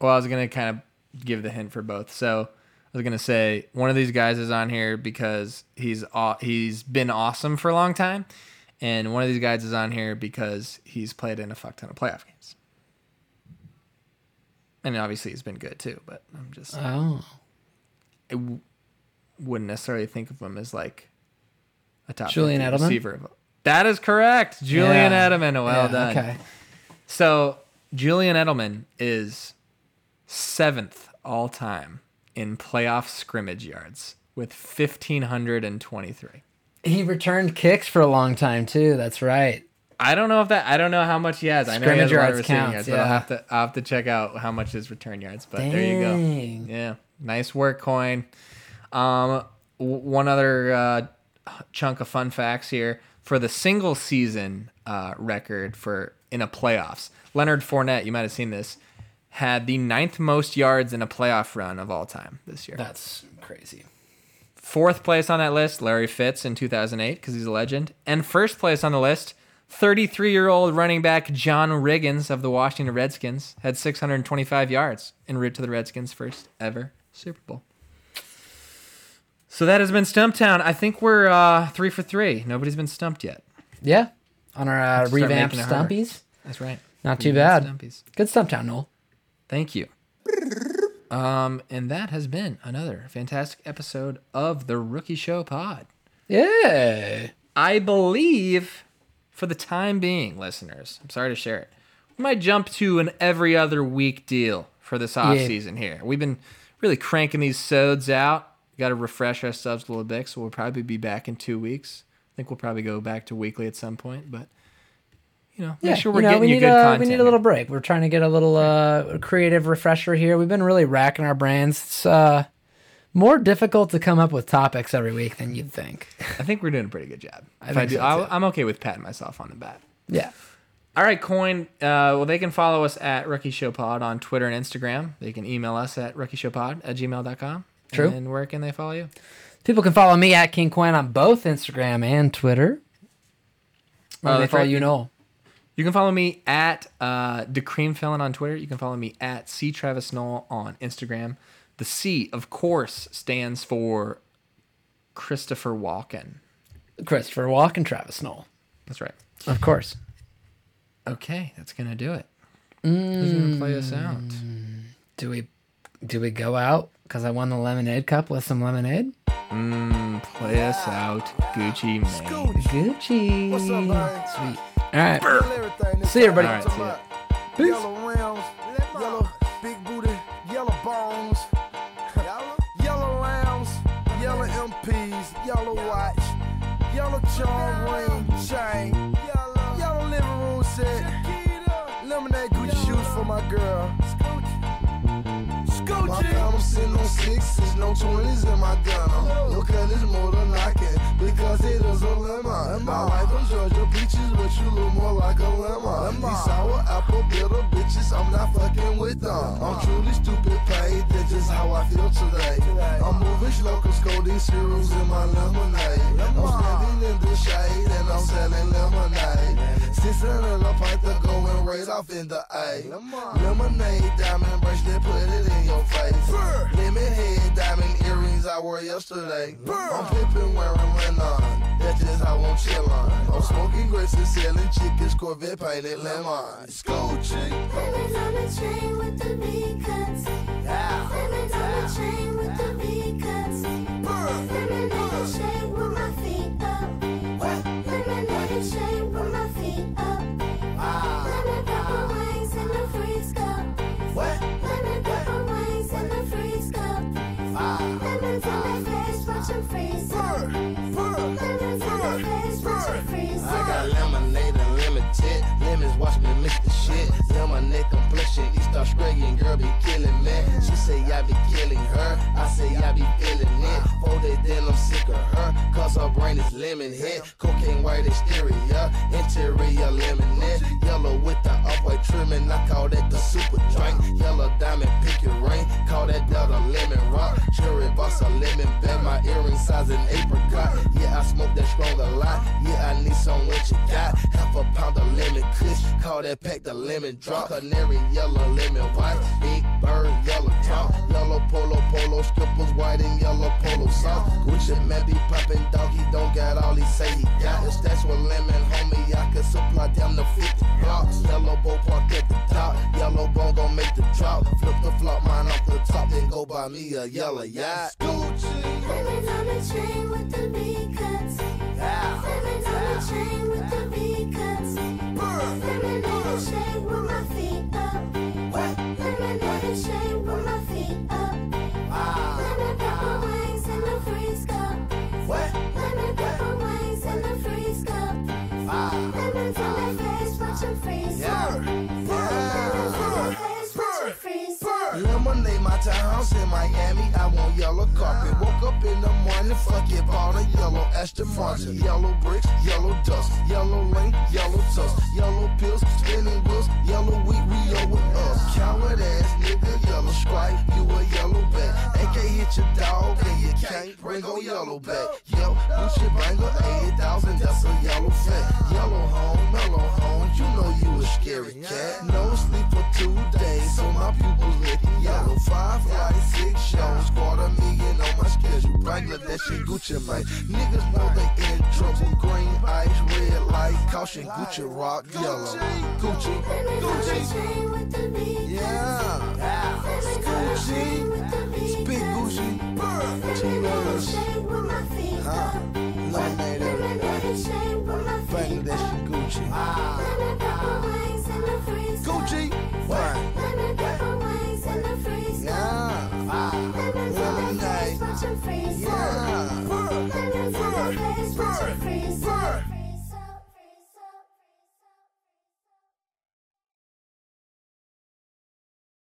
Well, I was gonna kind of give the hint for both. So I was gonna say one of these guys is on here because he's aw- he's been awesome for a long time, and one of these guys is on here because he's played in a fuck ton of playoff games. And obviously he's been good too, but I'm just Oh. I w- wouldn't necessarily think of him as like a top Julian Edelman? receiver. That is correct, Julian Yeah. Edelman. Well Yeah, done. Okay. So Julian Edelman is seventh all time in playoff scrimmage yards with fifteen hundred and twenty-three. He returned kicks for a long time too. That's right. I don't know if that. I don't know how much he has. I know he has Scrimmage a lot of yards counts, yards, but I'll have to. I'll have to check out how much his return yards. But there you go. Dang. Yeah, nice work, Coyne. Um, w- one other uh, chunk of fun facts here for the single season uh, record for in a playoffs. Leonard Fournette, you might have seen this, had the ninth most yards in a playoff run of all time this year. That's crazy. Fourth place on that list, Larry Fitz in 2008 because he's a legend, and first place on the list. 33 year old running back John Riggins of the Washington Redskins had 625 yards en route to the Redskins' first ever Super Bowl. So that has been Stumptown. I think we're uh, three for three. Nobody's been stumped yet. Yeah. On our uh, revamped making it harder. Stumpies. That's right. Not too bad. Stumpies. Good Stumptown, Knoll. Thank you. Um, and that has been another fantastic episode of the Rookie Show Pod. Yeah. I believe, for the time being, listeners, I'm sorry to share it, we might jump to an every other week deal for this off Yeah. season here. We've been really cranking these sods out. Got to refresh ourselves a little bit, so we'll probably be back in two weeks. I think we'll probably go back to weekly at some point, but you know, make sure we're know, getting we you need good a, content. We need a little break. We're trying to get a little uh, creative refresher here. We've been really racking our brains. It's uh, more difficult to come up with topics every week than you'd think. I think we're doing a pretty good job. I If think do, so, I'll, too. I'm okay with patting myself on the back. Yeah. All right, Coyne. Uh, well, they can follow us at Rookie Show Pod on Twitter and Instagram. They can email us at rookieshowpod at gmail.com. True. And where can they follow you? People can follow me at King Quinn on both Instagram and Twitter. Where Uh, they follow you, Knoll? You can follow me at uh, Decream Felon on Twitter. You can follow me at C Travis Knoll on Instagram. The C, of course, stands for Christopher Walken. Christopher Walken, Travis Knoll. That's right. Of course. Okay, that's gonna do it. Who's gonna play us out? Do we do we go out because I won the lemonade cup with some lemonade? Mm, play us out, Gucci Mane. Gucci. What's up, man? Sweet. All right. Everything. See you, everybody. All right, see ya. Peace. Yellow rims, yellow big booty, yellow bones, yellow lambs, yellow MPs, yellow watch, yellow charm ring chain, yellow living room set, lemonade Gucci shoes for my girl. I'm sitting on sixes, no twenties in my. Your cut is more than knocking because it is a lemon. My wife from Georgia peaches, but you look more like a lemon. These sour apple bitter bitches, I'm not fucking with them. I'm truly stupid paid, that's just how I feel today. I'm moving slow cause codeine syrups in my lemonade. I'm standing in the shade and I'm selling lemonade. Sixteen and a pint to going right off in the A. Lemonade, diamond bracelet, put it in your face. Burr. Lemon head, diamond earrings I wore yesterday. Burr. I'm pimping wearing Lennon. That's just how I'm chillin'. I'm smoking grapes and selling chickens, Corvette painted lemon. Scoochie. Lemons on the chain with the big cuts. Yeah. Lemons yeah. on the chain with the lemon drop, canary yellow, lemon white, big bird yellow top, yellow polo polo, skippers white and yellow polo soft. Gucci Mane be popping doggy, don't got all he say he got. It's that's with lemon, homie, I can supply down the 50 blocks. Yellow bow park at the top, yellow bone gon' make the drop. Flip the flop, mine off the top, then go buy me a yellow yacht. Gucci. Lemons on the chain with the big cuts. Yeah. Lemons on the chain with the I stay with my feet up. Gucci, Gucci.